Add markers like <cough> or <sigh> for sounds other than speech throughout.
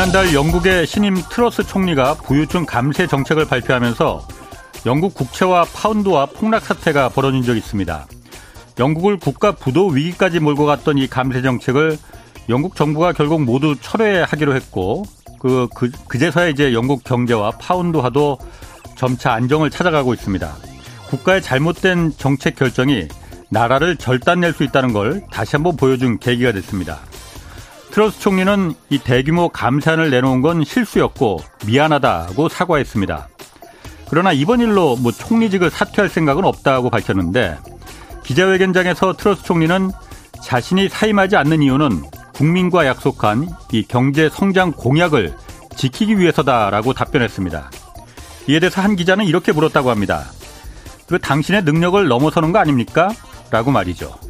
지난달 영국의 신임 트러스 총리가 부유층 감세 정책을 발표하면서 영국 국채와 파운드와 폭락 사태가 벌어진 적이 있습니다. 영국을 국가 부도 위기까지 몰고 갔던 이 감세 정책을 영국 정부가 결국 모두 철회하기로 했고 그, 그 그제서야 이제 영국 경제와 파운드화도 점차 안정을 찾아가고 있습니다. 국가의 잘못된 정책 결정이 나라를 절단낼 수 있다는 걸 다시 한번 보여준 계기가 됐습니다. 트러스 총리는 이 대규모 감산을 내놓은 건 실수였고 미안하다고 사과했습니다. 그러나 이번 일로 뭐 총리직을 사퇴할 생각은 없다고 밝혔는데 기자회견장에서 트러스 총리는 자신이 사임하지 않는 이유는 국민과 약속한 이 경제 성장 공약을 지키기 위해서다라고 답변했습니다. 이에 대해서 한 기자는 이렇게 물었다고 합니다. 그 당신의 능력을 넘어서는 거 아닙니까? 라고 말이죠.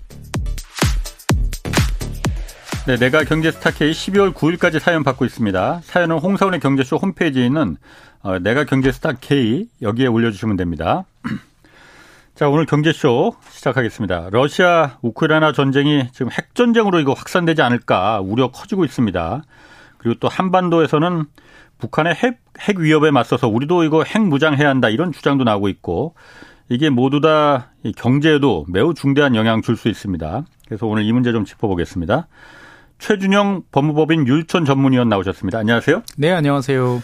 네, 내가 경제 스타 K 12월 9일까지 사연 받고 있습니다. 사연은 홍사원의 경제쇼 홈페이지에 있는 어, 내가 경제 스타 K 여기에 올려주시면 됩니다. <clears throat> 자, 오늘 경제쇼 시작하겠습니다. 러시아 우크라이나 전쟁이 지금 핵 전쟁으로 이거 확산되지 않을까 우려 커지고 있습니다. 그리고 또 한반도에서는 북한의 핵, 핵 위협에 맞서서 우리도 이거 핵 무장해야 한다 이런 주장도 나오고 있고 이게 모두 다 경제에도 매우 중대한 영향 줄 수 있습니다. 그래서 오늘 이 문제 좀 짚어보겠습니다. 최준영 법무법인 율촌 전문위원 나오셨습니다. 안녕하세요. 네, 안녕하세요.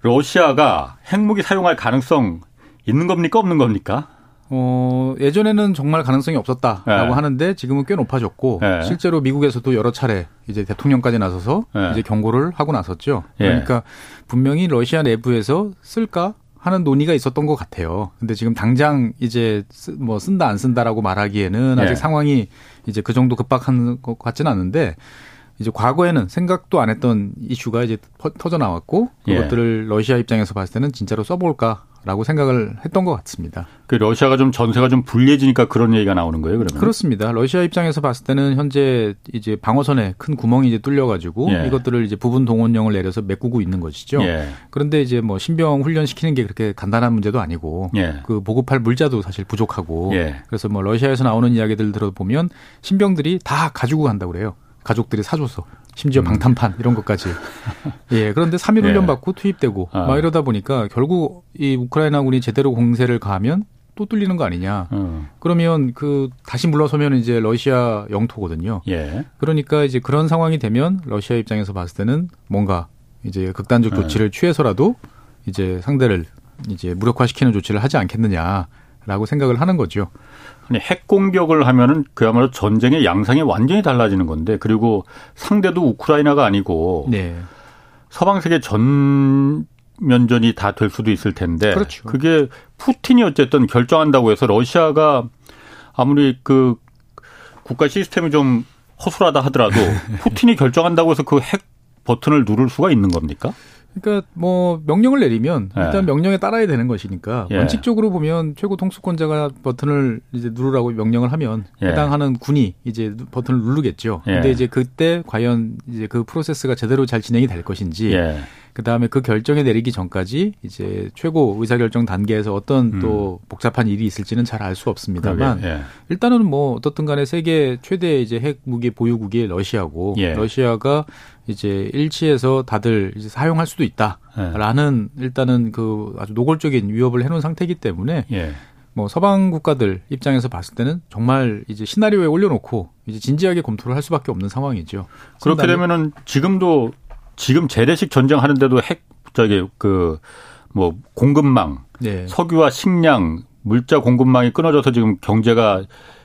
러시아가 핵무기 사용할 가능성 있는 겁니까 없는 겁니까? 어, 예전에는 정말 가능성이 없었다라고 네. 하는데 지금은 꽤 높아졌고 네. 실제로 미국에서도 여러 차례 이제 대통령까지 나서서 네. 이제 경고를 하고 나섰죠. 예. 그러니까 분명히 러시아 내부에서 쓸까 하는 논의가 있었던 것 같아요. 근데 지금 당장 이제 뭐 쓴다 안 쓴다라고 말하기에는 아직 예. 상황이 이제 그 정도 급박한 것 같지는 않은데 이제 과거에는 생각도 안 했던 이슈가 이제 터져 나왔고 예. 그것들을 예. 러시아 입장에서 봤을 때는 진짜로 써볼까 라고 생각을 했던 것 같습니다. 그 러시아가 좀 전세가 좀 불리해지니까 그런 얘기가 나오는 거예요, 그러면? 그렇습니다. 러시아 입장에서 봤을 때는 현재 이제 방어선에 큰 구멍이 이제 뚫려가지고 예. 이것들을 이제 부분 동원령을 내려서 메꾸고 있는 것이죠. 예. 그런데 이제 뭐 신병 훈련시키는 게 그렇게 간단한 문제도 아니고 예. 그 보급할 물자도 사실 부족하고 예. 그래서 뭐 러시아에서 나오는 이야기들 들어보면 신병들이 다 가지고 간다고 그래요. 가족들이 사줘서. 심지어 음. 방탄판 이런 것까지. <laughs> 예. 그런데 3일 훈련 예. 받고 투입되고 어. 막 이러다 보니까 결국 이 우크라이나군이 제대로 공세를 가하면 또 뚫리는 거 아니냐. 어. 그러면 그 다시 물러서면 이제 러시아 영토거든요. 예. 그러니까 이제 그런 상황이 되면 러시아 입장에서 봤을 때는 뭔가 이제 극단적 예. 조치를 예. 취해서라도 이제 상대를 이제 무력화시키는 조치를 하지 않겠느냐라고 생각을 하는 거죠. 핵 공격을 하면은 그야말로 전쟁의 양상이 완전히 달라지는 건데 그리고 상대도 우크라이나가 아니고 네. 서방 세계 전 면전이 다 될 수도 있을 텐데 그렇죠. 그게 푸틴이 어쨌든 결정한다고 해서 러시아가 아무리 그 국가 시스템이 좀 허술하다 하더라도 <laughs> 푸틴이 결정한다고 해서 그 핵 버튼을 누를 수가 있는 겁니까? 그러니까 뭐 명령을 내리면 예. 일단 네. 명령에 따라야 되는 것이니까 예. 원칙적으로 보면 최고 통수권자가 버튼을 이제 누르라고 명령을 하면 예. 해당하는 군이 이제 버튼을 누르겠죠. 예. 근데 이제 그때 과연 이제 그 프로세스가 제대로 잘 진행이 될 것인지 예. 그 다음에 그 결정에 내리기 전까지 이제 최고 의사결정 단계에서 어떤 음. 또 복잡한 일이 있을지는 잘 알 수 없습니다만 예. 일단은 뭐 어떻든 간에 세계 최대 이제 핵 무기 보유국이 러시아고 예. 러시아가 이제 일치해서 다들 이제 사용할 수도 있다라는 예. 일단은 그 아주 노골적인 위협을 해놓은 상태이기 때문에 예. 뭐 서방 국가들 입장에서 봤을 때는 정말 이제 시나리오에 올려놓고 이제 진지하게 검토를 할 수밖에 없는 상황이죠. 그렇게 되면은 지금도 지금 재래식 전쟁 하는데도 핵 저기 그 뭐 공급망, 네. 석유와 식량, 물자 공급망이 끊어져서 지금 경제가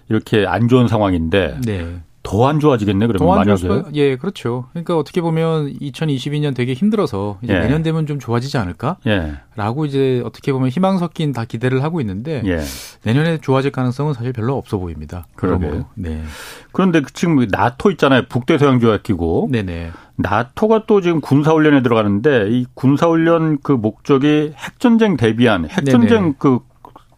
이렇게 안 좋은 상황인데 네. 더 안 좋아지겠네 그러면 만약에 수가, 예 그렇죠. 그러니까 어떻게 보면 2022년 되게 힘들어서 이제 예. 내년 되면 좀 좋아지지 않을까? 예. 라고 이제 어떻게 보면 희망 섞인 다 기대를 하고 있는데 예. 내년에 좋아질 가능성은 사실 별로 없어 보입니다. 그러게요. 네. 그런데 지금 나토 있잖아요. 북대서양 조약 기구. 네네. 나토가 또 지금 군사훈련에 들어가는데 이 군사훈련 그 목적이 핵전쟁 대비한 핵전쟁 그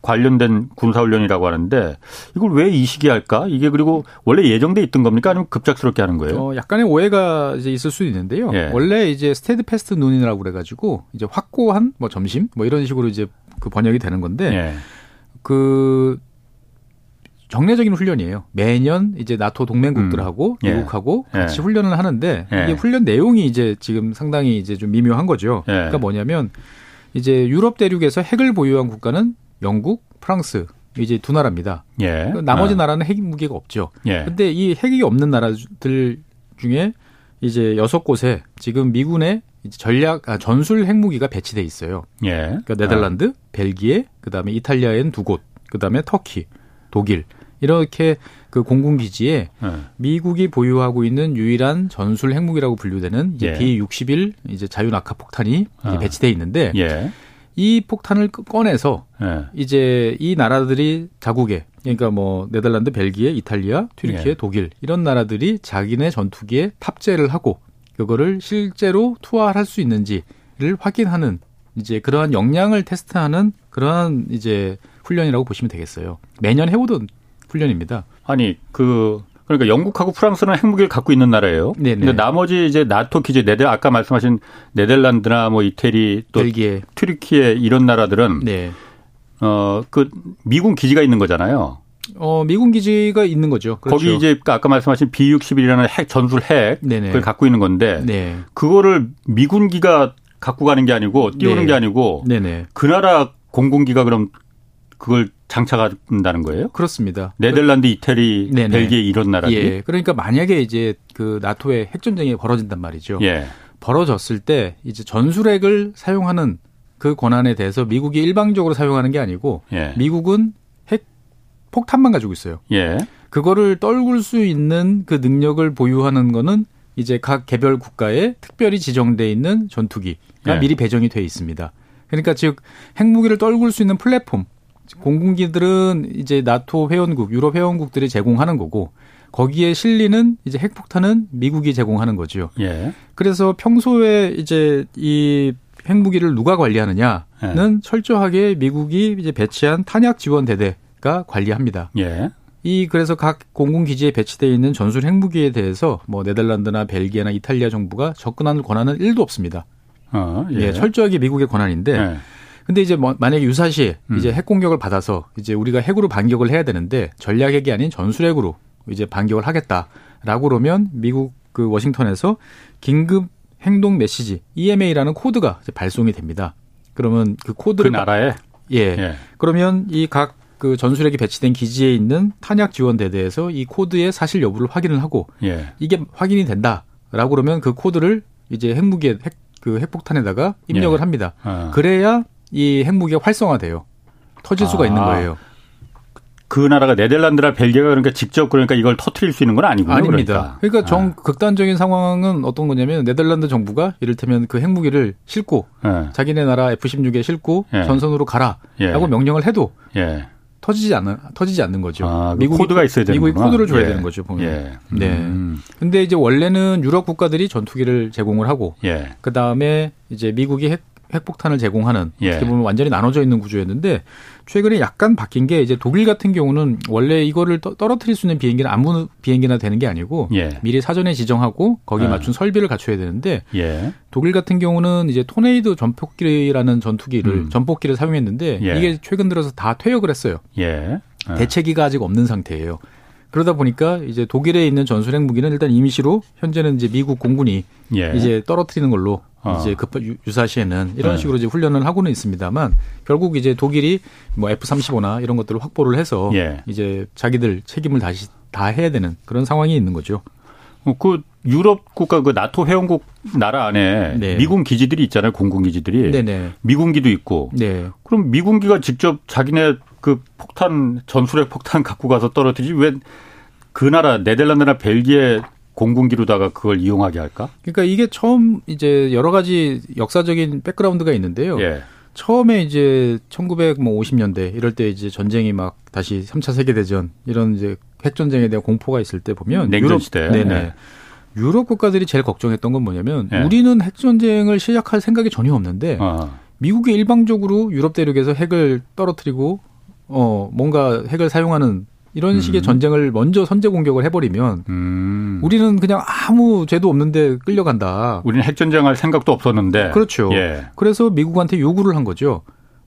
관련된 군사훈련이라고 하는데 이걸 왜 이 시기에 할까? 이게 그리고 원래 예정돼 있던 겁니까? 아니면 급작스럽게 하는 거예요? 어, 약간의 오해가 이제 있을 수 있는데요. 예. 원래 이제 Steadfast Noon이라고 그래가지고 이제 확고한 뭐 점심 뭐 이런 식으로 이제 그 번역이 되는 건데 예. 그 정례적인 훈련이에요. 매년 이제 나토 동맹국들하고 음. 미국하고 예. 같이 훈련을 하는데 예. 이게 훈련 내용이 이제 지금 상당히 이제 좀 미묘한 거죠. 예. 그러니까 뭐냐면 이제 유럽 대륙에서 핵을 보유한 국가는 영국, 프랑스 이제 두 나라입니다. 예. 나머지 어. 나라는 핵 무기가 없죠. 예. 근데 이 핵이 없는 나라들 중에 이제 여섯 곳에 지금 미군의 전략 아, 전술 핵무기가 배치돼 있어요. 예. 그러니까 네덜란드, 어. 벨기에, 그다음에 이탈리아엔 두 곳, 그다음에 터키, 독일 이렇게 그 공군 기지에 어. 미국이 보유하고 있는 유일한 전술 핵무기라고 분류되는 이제 예. B61 이제 자유 낙하 폭탄이 어. 배치돼 있는데 예. 이 폭탄을 꺼내서 네. 이제 이 나라들이 자국에 그러니까 뭐 네덜란드, 벨기에, 이탈리아, 튀르키예, 네. 독일 이런 나라들이 자기네 전투기에 탑재를 하고 그거를 실제로 투하할 수 있는지를 확인하는 이제 그러한 역량을 테스트하는 그러한 이제 훈련이라고 보시면 되겠어요. 매년 해오던 훈련입니다. 아니 그 그러니까 영국하고 프랑스는 핵무기를 갖고 있는 나라예요. 네네. 근데 나머지 이제 나토 기지 네덜 아까 말씀하신 네덜란드나 뭐 이태리 또 벨기에, 튀르키예 이런 나라들은 네. 어그 미군 기지가 있는 거잖아요. 어 미군 기지가 있는 거죠. 그렇죠. 거기 이제 아까 말씀하신 B61이라는 핵 전술 핵을 갖고 있는 건데 네. 그거를 미군기가 갖고 가는 게 아니고 띄우는 네. 게 아니고 네네. 그 나라 공군기가 그럼 그걸 장착한다는 거예요? 그렇습니다. 네덜란드, 이태리, 네네. 벨기에 이런 나라들이. 예. 그러니까 만약에 이제 그 나토의 핵전쟁이 벌어진단 말이죠. 예. 벌어졌을 때 이제 전술핵을 사용하는 그 권한에 대해서 미국이 일방적으로 사용하는 게 아니고 예. 미국은 핵 폭탄만 가지고 있어요. 예. 그거를 떨굴 수 있는 그 능력을 보유하는 거는 이제 각 개별 국가에 특별히 지정돼 있는 전투기가 예. 미리 배정이 돼 있습니다. 그러니까 즉 핵무기를 떨굴 수 있는 플랫폼 공군기들은 이제 나토 회원국, 유럽 회원국들이 제공하는 거고 거기에 실리는 이제 핵폭탄은 미국이 제공하는 거죠. 예. 그래서 평소에 이제 이 핵무기를 누가 관리하느냐는 예. 철저하게 미국이 이제 배치한 탄약 지원 대대가 관리합니다. 예. 이 그래서 각 공군 기지에 배치되어 있는 전술 핵무기에 대해서 뭐 네덜란드나 벨기에나 이탈리아 정부가 접근하는 권한은 1도 없습니다. 어, 예. 예. 철저하게 미국의 권한인데 예. 근데 이제 뭐 만약에 유사시 음. 이제 핵 공격을 받아서 이제 우리가 핵으로 반격을 해야 되는데 전략핵이 아닌 전술핵으로 이제 반격을 하겠다라고 그러면 미국 그 워싱턴에서 긴급 행동 메시지 EMA라는 코드가 이제 발송이 됩니다. 그러면 그 코드를 그 나라에 예. 예. 그러면 이 각 그 전술핵이 배치된 기지에 있는 탄약 지원 대대에서 이 코드의 사실 여부를 확인을 하고 예. 이게 확인이 된다라고 그러면 그 코드를 이제 핵무기에 핵 그 핵폭탄에다가 입력을 예. 합니다. 아. 그래야 이 핵무기가 활성화돼요. 터질 수가 아. 있는 거예요. 그 나라가 네덜란드나 벨기에가 그러니까 직접 그러니까 이걸 터트릴 수 있는 건 아니군요. 아닙니다. 그러니까, 그러니까 정 아. 극단적인 상황은 어떤 거냐면 네덜란드 정부가 이를테면 그 핵무기를 싣고 예. 자기네 나라 F-16에 싣고 예. 전선으로 가라라고 예. 명령을 해도 예. 터지지 않는 터지지 않는 거죠. 아, 미국 코드가 있어야 되는 미국이 코드를 줘야 예. 되는 거죠. 보면. 예. 네. 음. 근데 이제 원래는 유럽 국가들이 전투기를 제공을 하고 예. 그 다음에 이제 미국이 핵 핵폭탄을 제공하는 예. 어떻게 보면 완전히 나눠져 있는 구조였는데 최근에 약간 바뀐 게 이제 독일 같은 경우는 원래 이거를 떨어뜨릴 수 있는 비행기는 아무 비행기나 되는 게 아니고 예. 미리 사전에 지정하고 거기에 예. 맞춘 설비를 갖춰야 되는데 예. 독일 같은 경우는 이제 토네이도 전폭기라는 전투기를 음. 전폭기를 사용했는데 예. 이게 최근 들어서 다 퇴역을 했어요. 예. 어. 대체기가 아직 없는 상태예요. 그러다 보니까 이제 독일에 있는 전술핵 무기는 일단 임시로 현재는 이제 미국 공군이 예. 이제 떨어뜨리는 걸로 어. 이제 급 유사시에는 이런 네. 식으로 이제 훈련을 하고는 있습니다만 결국 이제 독일이 뭐 F-35나 이런 것들을 확보를 해서 예. 이제 자기들 책임을 다시 다 해야 되는 그런 상황이 있는 거죠. 어, 그 유럽 국가 그 나토 회원국 나라 안에 네. 미군 기지들이 있잖아요. 공군 기지들이. 네네. 미군기도 있고. 네. 그럼 미군기가 직접 자기네 그 폭탄 전술핵 폭탄 갖고 가서 떨어뜨리지 왜 그 나라 네덜란드나 벨기에 공군기로다가 그걸 이용하게 할까? 그러니까 이게 처음 이제 여러 가지 역사적인 백그라운드가 있는데요. 예. 처음에 이제 1950년대 뭐 이럴 때 이제 전쟁이 막 다시 3차 세계 대전 이런 이제 핵 전쟁에 대한 공포가 있을 때 보면 냉전 유럽 시대. 네네. 네. 유럽 국가들이 제일 걱정했던 건 뭐냐면 네. 우리는 핵 전쟁을 시작할 생각이 전혀 없는데 어. 미국이 일방적으로 유럽 대륙에서 핵을 떨어뜨리고 어 뭔가 핵을 사용하는 이런 식의 음. 전쟁을 먼저 선제 공격을 해버리면 음. 우리는 그냥 아무 죄도 없는데 끌려간다. 우리는 핵 전쟁할 생각도 없었는데. 그렇죠. 예. 그래서 미국한테 요구를 한 거죠.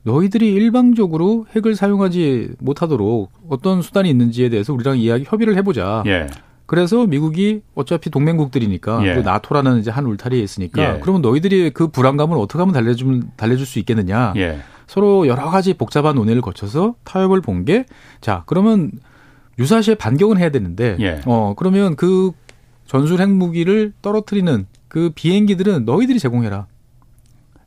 너희들이 일방적으로 핵을 사용하지 못하도록 어떤 수단이 있는지에 대해서 우리랑 이야기 협의를 해보자. 예. 그래서 미국이 어차피 동맹국들이니까 예. 나토라는 이제 한 울타리에 있으니까 예. 그러면 너희들이 그 불안감을 어떻게 하면 달래주면 달래줄 수 있겠느냐. 예. 서로 여러 가지 복잡한 논의를 거쳐서 타협을 본 게 자 그러면 유사시에 반격은 해야 되는데 예. 어 그러면 그 전술 핵무기를 떨어뜨리는 그 비행기들은 너희들이 제공해라.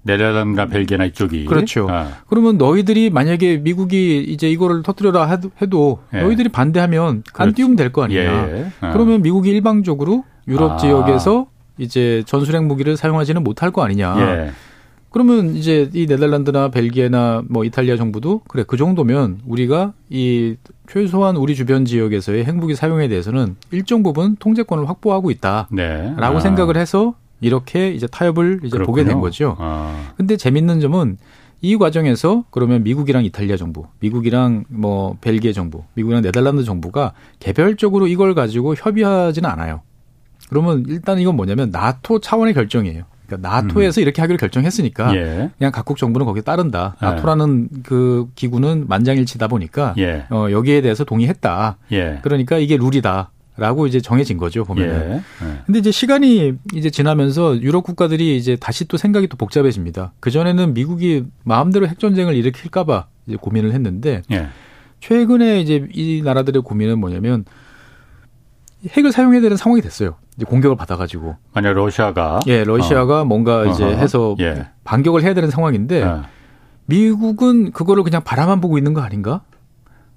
네덜란드나 벨기에나 이쪽이 그렇죠. 아. 그러면 너희들이 만약에 미국이 이제 이거를 터뜨려라 해도, 예. 너희들이 반대하면 그렇죠. 안 띄우면 될 거 아니냐. 예. 아. 그러면 미국이 일방적으로 유럽 아. 지역에서 이제 전술핵 무기를 사용하지는 못할 거 아니냐. 예. 그러면 이제 이 네덜란드나 벨기에나 뭐 이탈리아 정부도 그래 그 정도면 우리가 이 최소한 우리 주변 지역에서의 핵무기 사용에 대해서는 일정 부분 통제권을 확보하고 있다라고 네. 아. 생각을 해서 이렇게 이제 타협을 이제 그렇군요. 보게 된 거죠. 아. 근데 재밌는 점은 이 과정에서 그러면 미국이랑 이탈리아 정부, 미국이랑 뭐 벨기에 정부, 미국이랑 네덜란드 정부가 개별적으로 이걸 가지고 협의하지는 않아요. 그러면 일단 이건 뭐냐면 나토 차원의 결정이에요. 그러니까 나토에서 음. 이렇게 하기로 결정했으니까 예. 그냥 각국 정부는 거기에 따른다. 예. 나토라는 그 기구는 만장일치다 보니까 예. 어, 여기에 대해서 동의했다. 예. 그러니까 이게 룰이다. 라고 이제 정해진 거죠, 보면은. 예. 예. 근데 이제 시간이 이제 지나면서 유럽 국가들이 이제 다시 또 생각이 또 복잡해집니다. 그 전에는 미국이 마음대로 핵 전쟁을 일으킬까봐 이제 고민을 했는데, 예. 최근에 이제 이 나라들의 고민은 뭐냐면, 핵을 사용해야 되는 상황이 됐어요. 이제 공격을 받아가지고. 만약 러시아가. 예, 러시아가 어. 뭔가 이제 어허. 해서 예. 반격을 해야 되는 상황인데, 예. 미국은 그거를 그냥 바라만 보고 있는 거 아닌가?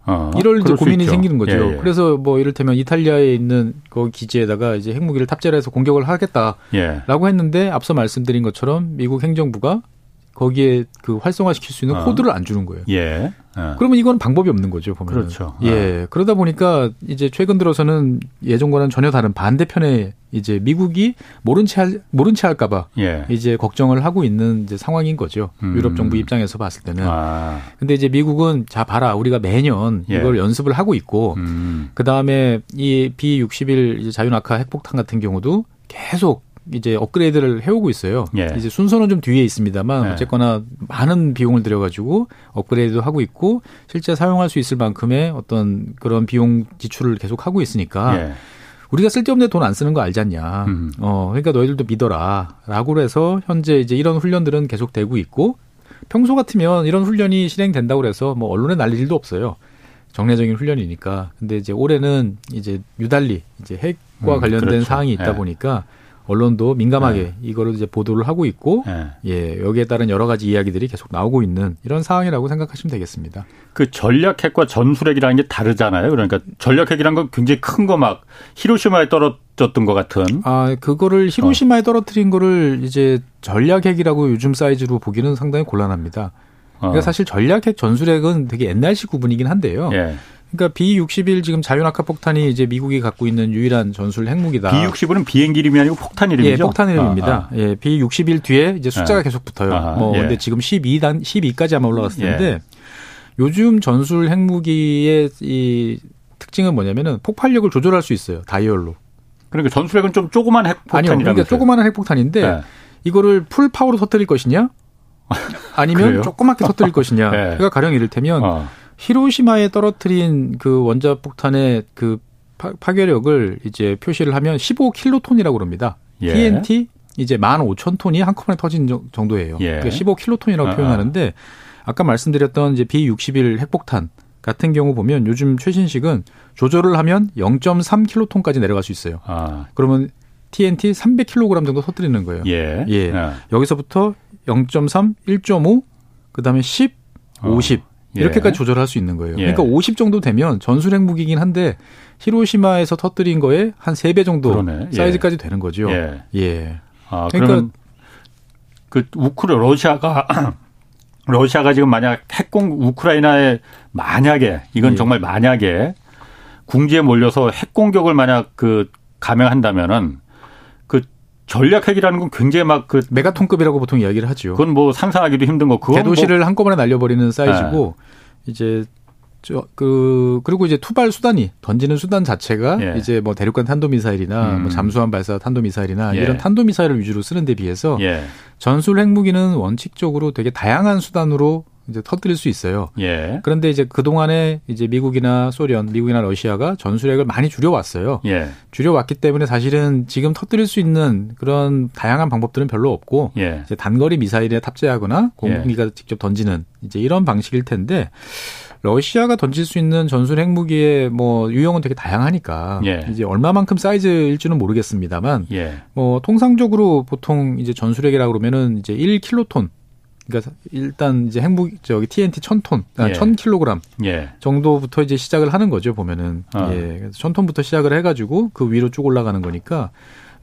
어, 이럴 이제 고민이 생기는 거죠. 예, 예. 그래서 뭐 이를테면 이탈리아에 있는 그 기지에다가 이제 핵무기를 탑재를 해서 공격을 하겠다라고 예. 했는데 앞서 말씀드린 것처럼 미국 행정부가 거기에 그 활성화시킬 수 있는 어. 코드를 안 주는 거예요. 예. 어. 그러면 이건 방법이 없는 거죠, 보면. 그렇죠. 예. 어. 그러다 보니까 이제 최근 들어서는 예전과는 전혀 다른 반대편에 이제 미국이 모른 채 할, 모른 채 할까봐 예. 이제 걱정을 하고 있는 이제 상황인 거죠. 음. 유럽 정부 입장에서 봤을 때는. 아. 근데 이제 미국은 자 봐라, 우리가 매년 예. 이걸 연습을 하고 있고, 음. 그 다음에 이 B61 자유낙하 핵폭탄 같은 경우도 계속 이제 업그레이드를 해오고 있어요. 예. 이제 순서는 좀 뒤에 있습니다만 예. 어쨌거나 많은 비용을 들여가지고 업그레이드 하고 있고 실제 사용할 수 있을 만큼의 어떤 그런 비용 지출을 계속 하고 있으니까 예. 우리가 쓸데없는 돈 안 쓰는 거 알잖냐. 음. 어, 그러니까 너희들도 믿어라. 라고 해서 현재 이제 이런 훈련들은 계속 되고 있고 평소 같으면 이런 훈련이 실행된다고 그래서 뭐 언론에 날릴 일도 없어요. 정례적인 훈련이니까. 근데 이제 올해는 이제 유달리 이제 핵과 음, 관련된 그렇죠. 사항이 있다 예. 보니까 언론도 민감하게 네. 이거를 이제 보도를 하고 있고 네. 예 여기에 따른 여러 가지 이야기들이 계속 나오고 있는 이런 상황이라고 생각하시면 되겠습니다. 그 전략핵과 전술핵이라는 게 다르잖아요. 그러니까 전략핵이란 건 굉장히 큰 거 막 히로시마에 떨어졌던 것 같은. 아 그거를 히로시마에 어. 떨어뜨린 거를 이제 전략핵이라고 요즘 사이즈로 보기는 상당히 곤란합니다. 그러니까 어. 사실 전략핵 전술핵은 되게 옛날식 구분이긴 한데요. 예. 그러니까 B-61 지금 자유낙하 폭탄이 이제 미국이 갖고 있는 유일한 전술 핵무기다. B-61은 비행기 이름이 아니고 폭탄 이름이죠? 예, 폭탄 이름입니다. 아, 아. 예, B-61 뒤에 이제 숫자가 예. 계속 붙어요. 아, 뭐 예. 근데 지금 12단 12까지 아마 올라갔을 예. 텐데 예. 요즘 전술 핵무기의 이 특징은 뭐냐면은 폭발력을 조절할 수 있어요. 다이얼로. 그러니까 전술핵은 좀 조그만 핵폭탄이라면 아니요. 그러니까 조그마한 핵폭탄인데 예. 이거를 full power로 터뜨릴 것이냐? <laughs> 아니면 조그맣게 터뜨릴 것이냐? <laughs> 그러니까 가령 이를테면 어. 히로시마에 떨어뜨린 그 원자 폭탄의 그 파, 괴력을 이제 표시를 하면 15킬로톤이라고 그럽니다. 예. TNT 이제 15,000톤이 한꺼번에 터진 정도예요. 예. 그러니까 15킬로톤이라고 아. 표현하는데 아까 말씀드렸던 이제 B61 핵폭탄 같은 경우 보면 요즘 최신식은 조절을 하면 0.3킬로톤까지 내려갈 수 있어요. 아. 그러면 TNT 300kg 정도 터뜨리는 거예요. 예. 예. 아. 여기서부터 0.3, 1.5, 그다음에 10, 어. 50 이렇게까지 예. 조절할 수 있는 거예요. 예. 그러니까 50 정도 되면 전술 핵 무기긴 한데 히로시마에서 터뜨린 거에 한 3배 정도 그러네. 예. 사이즈까지 되는 거죠. 예. 예. 아, 그러니까 그 우크라 러시아가 <clears throat> 러시아가 지금 만약 핵공 우크라이나에 만약에 이건 예. 정말 만약에 궁지에 몰려서 핵 공격을 만약 그 감행한다면은 그 전략 핵이라는 건 굉장히 막 그 메가톤급이라고 보통 이야기를 하죠. 그건 뭐 상상하기도 힘든 거. 그건 대도시를 뭐 한꺼번에 날려버리는 사이즈고 네. 이제 저, 그, 그리고 이제 투발 수단이, 던지는 수단 자체가 예. 이제 뭐 대륙간 탄도 미사일이나 음. 뭐 잠수함 발사 탄도 미사일이나 예. 이런 탄도 미사일을 위주로 쓰는 데 비해서 예. 전술 핵무기는 원칙적으로 되게 다양한 수단으로 이제 터뜨릴 수 있어요. 예. 그런데 이제 그 동안에 이제 미국이나 소련, 미국이나 러시아가 전술핵을 많이 줄여왔어요. 예. 줄여왔기 때문에 사실은 지금 터뜨릴 수 있는 그런 다양한 방법들은 별로 없고 예. 이제 단거리 미사일에 탑재하거나 공기가 직접 던지는 이제 이런 방식일 텐데 러시아가 던질 수 있는 전술 핵무기의 뭐 유형은 되게 다양하니까 예. 이제 얼마만큼 사이즈일지는 모르겠습니다만 예. 뭐 통상적으로 보통 이제 전술핵이라 그러면은 이제 1킬로톤 그러니까 일단 이제 핵무기 저기 TNT 1000톤, 아, 예. 1000kg 예. 정도부터 이제 시작을 하는 거죠 보면은 어. 예, 그래서 1000톤부터 시작을 해가지고 그 위로 쭉 올라가는 거니까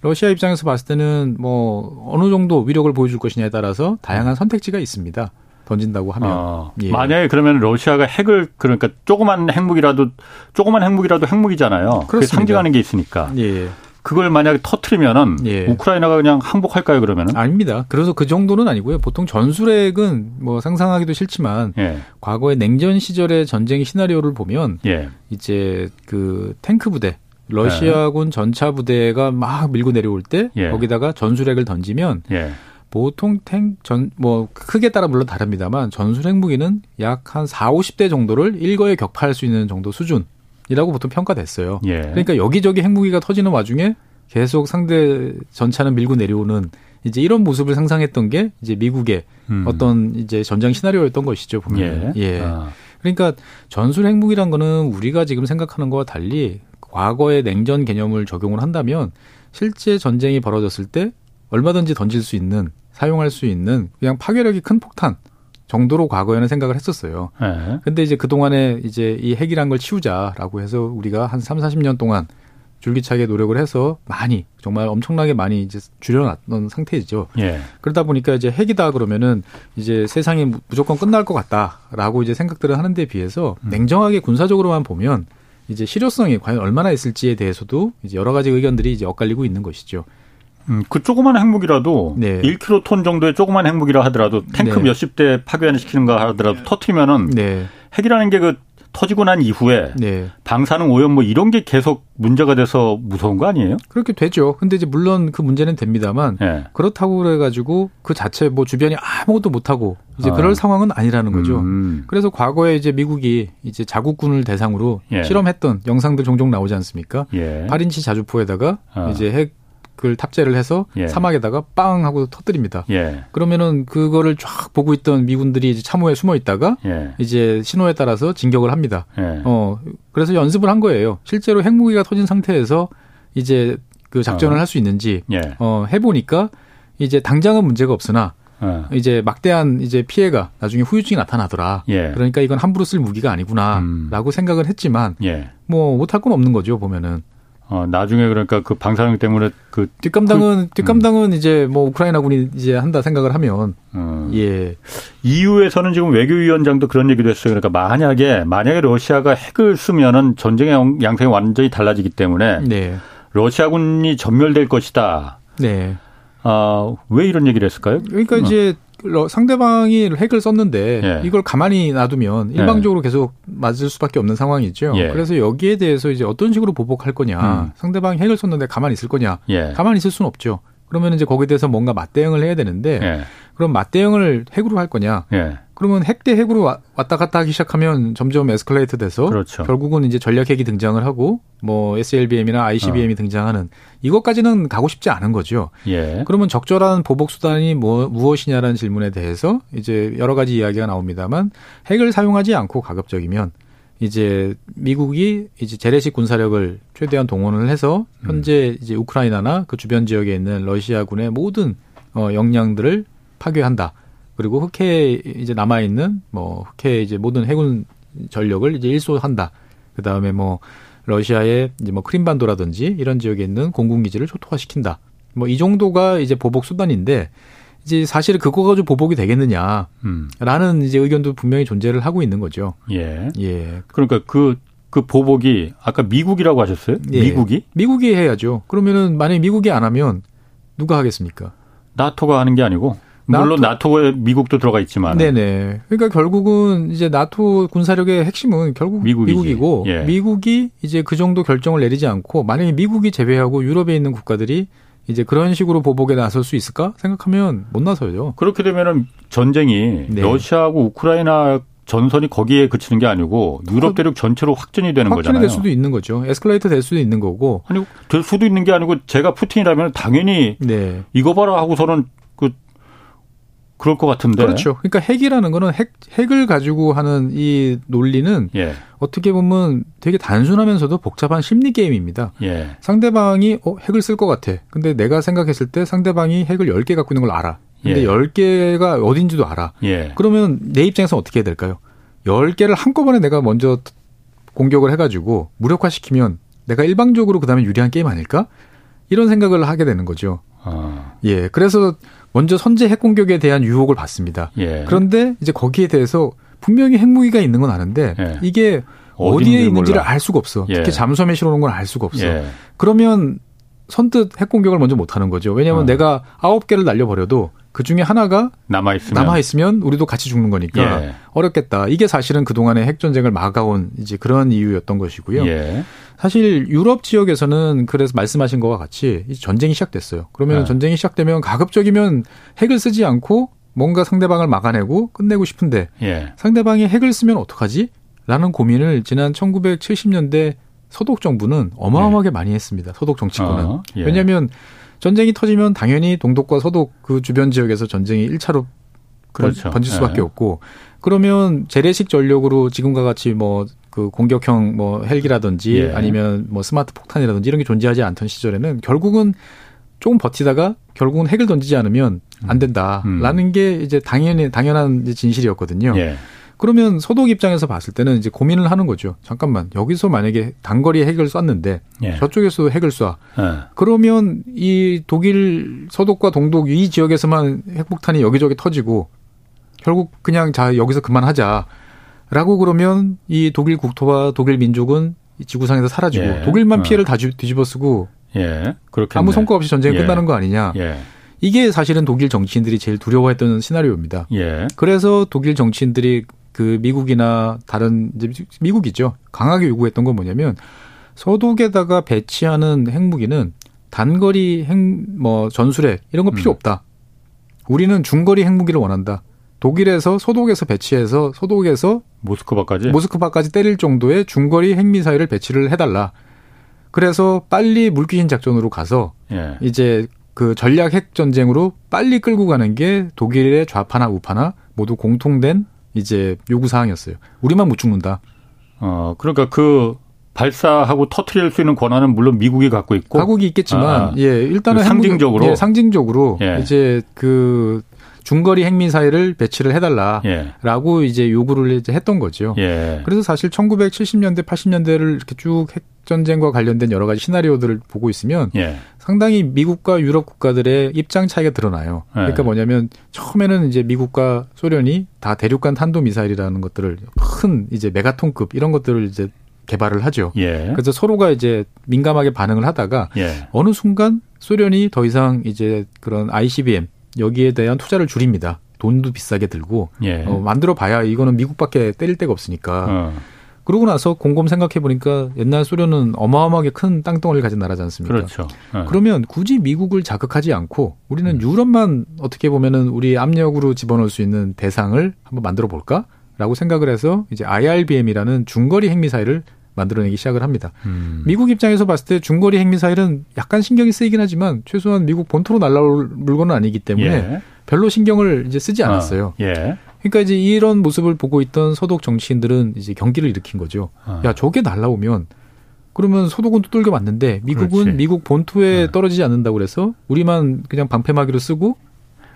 러시아 입장에서 봤을 때는 뭐 어느 정도 위력을 보여줄 것이냐에 따라서 다양한 선택지가 있습니다. 던진다고 하면 어, 예. 만약에 그러면 러시아가 핵을 그러니까 조그만 핵무기라도 조그만 핵무기라도 핵무기잖아요. 그게 상징하는 게 있으니까. 예. 그걸 만약에 터트리면은 예. 우크라이나가 그냥 항복할까요 그러면은? 아닙니다. 그래서 그 정도는 아니고요. 보통 전술핵은 뭐 상상하기도 싫지만 예. 과거의 냉전 시절의 전쟁 시나리오를 보면 예. 이제 그 탱크 부대 러시아군 예. 전차 부대가 막 밀고 내려올 때 예. 거기다가 전술핵을 던지면 예. 보통 탱, 전, 뭐, 크게 따라 물론 다릅니다만 전술 핵 무기는 약 한 4, 50대 정도를 일거에 격파할 수 있는 정도 수준 이라고 보통 평가됐어요. 예. 그러니까 여기저기 핵무기가 터지는 와중에 계속 상대 전차는 밀고 내려오는 이제 이런 모습을 상상했던 게 이제 미국의 음. 어떤 이제 전장 시나리오였던 것이죠, 보면. 예. 예. 아. 그러니까 전술 핵무기란 거는 우리가 지금 생각하는 거와 달리 과거의 냉전 개념을 적용을 한다면 실제 전쟁이 벌어졌을 때 얼마든지 던질 수 있는 사용할 수 있는 그냥 파괴력이 큰 폭탄 정도로 과거에는 생각을 했었어요. 네. 근데 이제 그동안에 이제 이 핵이란 걸 치우자라고 해서 우리가 한 3, 40년 동안 줄기차게 노력을 해서 많이 정말 엄청나게 많이 이제 줄여놨던 상태이죠. 예. 그러다 보니까 이제 핵이다 그러면은 이제 세상이 무조건 끝날 것 같다라고 이제 생각들을 하는데 비해서 음. 냉정하게 군사적으로만 보면 이제 실효성이 과연 얼마나 있을지에 대해서도 이제 여러 가지 의견들이 이제 엇갈리고 있는 것이죠. 음, 그 조그만 핵무기라도 네. 1킬로톤 정도의 조그만 핵무기라 하더라도 탱크 네. 몇십 대 파괴시키는가 하더라도 터트리면은 네. 핵이라는 게 그 터지고 난 이후에 네. 방사능 오염 뭐 이런 게 계속 문제가 돼서 무서운 거 아니에요? 그렇게 되죠. 근데 이제 물론 그 문제는 됩니다만 네. 그렇다고 그래가지고 그 자체 뭐 주변이 아무것도 못하고 이제 아. 그럴 상황은 아니라는 거죠. 음. 그래서 과거에 이제 미국이 이제 자국군을 대상으로 예. 실험했던 영상들 종종 나오지 않습니까? 예. 8인치 자주포에다가 아. 이제 핵 그걸 탑재를 해서 예. 사막에다가 빵 하고 터뜨립니다. 예. 그러면은 그거를 쫙 보고 있던 미군들이 이제 참호에 숨어 있다가 예. 이제 신호에 따라서 진격을 합니다. 예. 어 그래서 연습을 한 거예요. 실제로 핵무기가 터진 상태에서 이제 그 작전을 어. 할수 있는지 예. 어 해보니까 이제 당장은 문제가 없으나 어. 이제 막대한 이제 피해가 나중에 후유증이 나타나더라. 예. 그러니까 이건 함부로 쓸 무기가 아니구나라고 음. 생각을 했지만 예. 뭐 못할 건 없는 거죠 보면은. 어, 나중에 그러니까 그 방사능 때문에 그 뒷감당은 그, 뒷감당은 음. 이제 뭐 우크라이나군이 이제 한다 생각을 하면 음. 예 EU에서는 지금 외교위원장도 그런 얘기도 했어요. 그러니까 만약에 만약에 러시아가 핵을 쓰면은 전쟁의 양상이 완전히 달라지기 때문에 네. 러시아군이 전멸될 것이다. 네. 아, 왜 이런 얘기를 했을까요? 그러니까 어. 이제 상대방이 핵을 썼는데 예. 이걸 가만히 놔두면 예. 일방적으로 예. 계속 맞을 수밖에 없는 상황이죠. 예. 그래서 여기에 대해서 이제 어떤 식으로 보복할 거냐, 음. 상대방이 핵을 썼는데 가만히 있을 거냐, 예. 가만히 있을 수는 없죠. 그러면 이제 거기에 대해서 뭔가 맞대응을 해야 되는데 예. 그럼 맞대응을 핵으로 할 거냐? 그러면 핵 대 핵으로 왔다 갔다 하기 시작하면 점점 에스컬레이트 돼서 그렇죠. 결국은 이제 전략 핵이 등장을 하고 뭐 SLBM이나 ICBM이 어. 등장하는 이것까지는 가고 싶지 않은 거죠. 예. 그러면 적절한 보복 수단이 뭐 무엇이냐라는 질문에 대해서 이제 여러 가지 이야기가 나옵니다만 핵을 사용하지 않고 가급적이면 이제 미국이 이제 재래식 군사력을 최대한 동원을 해서 현재 이제 우크라이나나 그 주변 지역에 있는 러시아군의 모든 어 역량들을 파괴한다. 그리고 흑해 이제 남아 있는 뭐 흑해 이제 모든 해군 전력을 이제 일소한다. 그 다음에 뭐 러시아의 이제 뭐 크림반도라든지 이런 지역에 있는 공군 기지를 초토화시킨다. 뭐 이 정도가 이제 보복 수단인데 이제 사실 그거 가지고 보복이 되겠느냐라는 음. 이제 의견도 분명히 존재를 하고 있는 거죠. 예. 예. 그러니까 그그 그 보복이 아까 미국이라고 하셨어요? 예. 미국이? 미국이 해야죠. 그러면은 만약에 미국이 안 하면 누가 하겠습니까? 나토가 하는 게 아니고 물론 나토, 에 미국도 들어가 있지만. 네네. 그러니까 결국은 이제 나토 군사력의 핵심은 결국 미국이지. 미국이고 예. 미국이 이제 그 정도 결정을 내리지 않고 만약에 미국이 제외하고 유럽에 있는 국가들이 이제 그런 식으로 보복에 나설 수 있을까 생각하면 못 나서죠. 그렇게 되면은 전쟁이 네. 러시아하고 우크라이나 전선이 거기에 그치는 게 아니고 유럽 대륙 전체로 확전이 되는 확전이 거잖아요. 될 수도 있는 거죠. 에스컬레이터 될 수도 있는 거고. 아니 될 수도 있는 게 아니고 제가 푸틴이라면 당연히 네. 이거 봐라 하고서는 그럴 것 같은데. 그렇죠. 그러니까 핵이라는 거는 핵, 핵을 가지고 하는 이 논리는 예. 어떻게 보면 되게 단순하면서도 복잡한 심리 게임입니다. 예. 상대방이 어, 핵을 쓸 것 같아. 근데 내가 생각했을 때 상대방이 핵을 10개 갖고 있는 걸 알아. 근데 예. 10개가 어딘지도 알아. 예. 그러면 내 입장에서 어떻게 해야 될까요? 10개를 한꺼번에 내가 먼저 공격을 해가지고 무력화시키면 내가 일방적으로 그 다음에 유리한 게임 아닐까? 이런 생각을 하게 되는 거죠. 아. 예. 그래서 먼저 선제 핵 공격에 대한 유혹을 받습니다. 예. 그런데 이제 거기에 대해서 분명히 핵무기가 있는 건 아는데 예. 이게 어디에 있는지를 몰라. 알 수가 없어. 예. 특히 잠수함에 실어놓은 건 알 수가 없어. 예. 그러면 선뜻 핵 공격을 먼저 못 하는 거죠. 왜냐하면 어. 내가 아홉 개를 날려버려도 그 중에 하나가 남아 있으면 남아 있으면 우리도 같이 죽는 거니까 예. 어렵겠다. 이게 사실은 그 동안의 핵 전쟁을 막아온 이제 그런 이유였던 것이고요. 예. 사실 유럽 지역에서는 그래서 말씀하신 것과 같이 전쟁이 시작됐어요. 그러면 예. 전쟁이 시작되면 가급적이면 핵을 쓰지 않고 뭔가 상대방을 막아내고 끝내고 싶은데 예. 상대방이 핵을 쓰면 어떡하지? 라는 고민을 지난 1970년대 서독 정부는 어마어마하게 예. 많이 했습니다. 서독 정치권은. 어, 왜냐하면 전쟁이 터지면 당연히 동독과 서독 그 주변 지역에서 전쟁이 1차로 그렇죠. 번질 수밖에 네. 없고 그러면 재래식 전력으로 지금과 같이 뭐 그 공격형 뭐 헬기라든지 예. 아니면 뭐 스마트 폭탄이라든지 이런 게 존재하지 않던 시절에는 결국은 조금 버티다가 결국은 핵을 던지지 않으면 안 된다라는 음. 게 이제 당연히 당연한 진실이었거든요. 예. 그러면 서독 입장에서 봤을 때는 이제 고민을 하는 거죠. 잠깐만 여기서 만약에 단거리 핵을 쐈는데 예. 저쪽에서도 핵을 쏴. 예. 그러면 이 독일 서독과 동독 이 지역에서만 핵폭탄이 여기저기 터지고 결국 그냥 자 여기서 그만하자. 라고 그러면 이 독일 국토와 독일 민족은 지구상에서 사라지고 예. 독일만 어. 피해를 다 뒤집어쓰고 예. 아무 성과 없이 전쟁이 예. 끝나는 거 아니냐. 예. 이게 사실은 독일 정치인들이 제일 두려워했던 시나리오입니다. 예. 그래서 독일 정치인들이 그 미국이나 다른 미국이죠. 강하게 요구했던 건 뭐냐면 서독에다가 배치하는 핵무기는 단거리 핵 뭐 전술핵 이런 거 필요 음. 없다. 우리는 중거리 핵무기를 원한다. 독일에서 서독에서 배치해서 서독에서 모스크바까지 모스크바까지 때릴 정도의 중거리 핵미사일을 배치를 해달라. 그래서 빨리 물귀신 작전으로 가서 예. 이제 그 전략 핵 전쟁으로 빨리 끌고 가는 게 독일의 좌파나 우파나 모두 공통된 이제 요구 사항이었어요. 우리만 못 죽는다. 어, 그러니까 그 발사하고 터트릴 수 있는 권한은 물론 미국이 갖고 있고 가국이 있겠지만 아, 예, 일단은 그 상징적으로 예, 상징적으로 예. 이제 그 중거리 핵미사일을 배치를 해달라라고 예. 이제 요구를 이제 했던 거죠. 예. 그래서 사실 1970년대, 80년대를 이렇게 쭉핵 전쟁과 관련된 여러 가지 시나리오들을 보고 있으면 예. 상당히 미국과 유럽 국가들의 입장 차이가 드러나요. 예. 그러니까 뭐냐면 처음에는 이제 미국과 소련이 다 대륙간 탄도 미사일이라는 것들을 큰 이제 메가톤급 이런 것들을 이제 개발을 하죠. 예. 그래서 서로가 이제 민감하게 반응을 하다가 예. 어느 순간 소련이 더 이상 이제 그런 ICBM 여기에 대한 투자를 줄입니다. 돈도 비싸게 들고 예. 어, 만들어 봐야 이거는 미국밖에 때릴 데가 없으니까. 어. 그러고 나서 곰곰 생각해 보니까 옛날 소련은 어마어마하게 큰 땅덩어리를 가진 나라지 않습니까? 그렇죠. 어. 그러면 굳이 미국을 자극하지 않고 우리는 음. 유럽만 어떻게 보면은 우리 압력으로 집어넣을 수 있는 대상을 한번 만들어 볼까라고 생각을 해서 이제 IRBM이라는 중거리 핵미사일을 만들어내기 시작을 합니다. 음. 미국 입장에서 봤을 때 중거리 핵미사일은 약간 신경이 쓰이긴 하지만 최소한 미국 본토로 날라올 물건은 아니기 때문에 예. 별로 신경을 이제 쓰지 않았어요. 어. 예. 그러니까 이제 이런 모습을 보고 있던 서독 정치인들은 이제 경기를 일으킨 거죠. 아. 야 저게 날라오면 그러면 서독은 두들겨 맞는데 미국은 그렇지. 미국 본토에 네. 떨어지지 않는다고 그래서 우리만 그냥 방패막이로 쓰고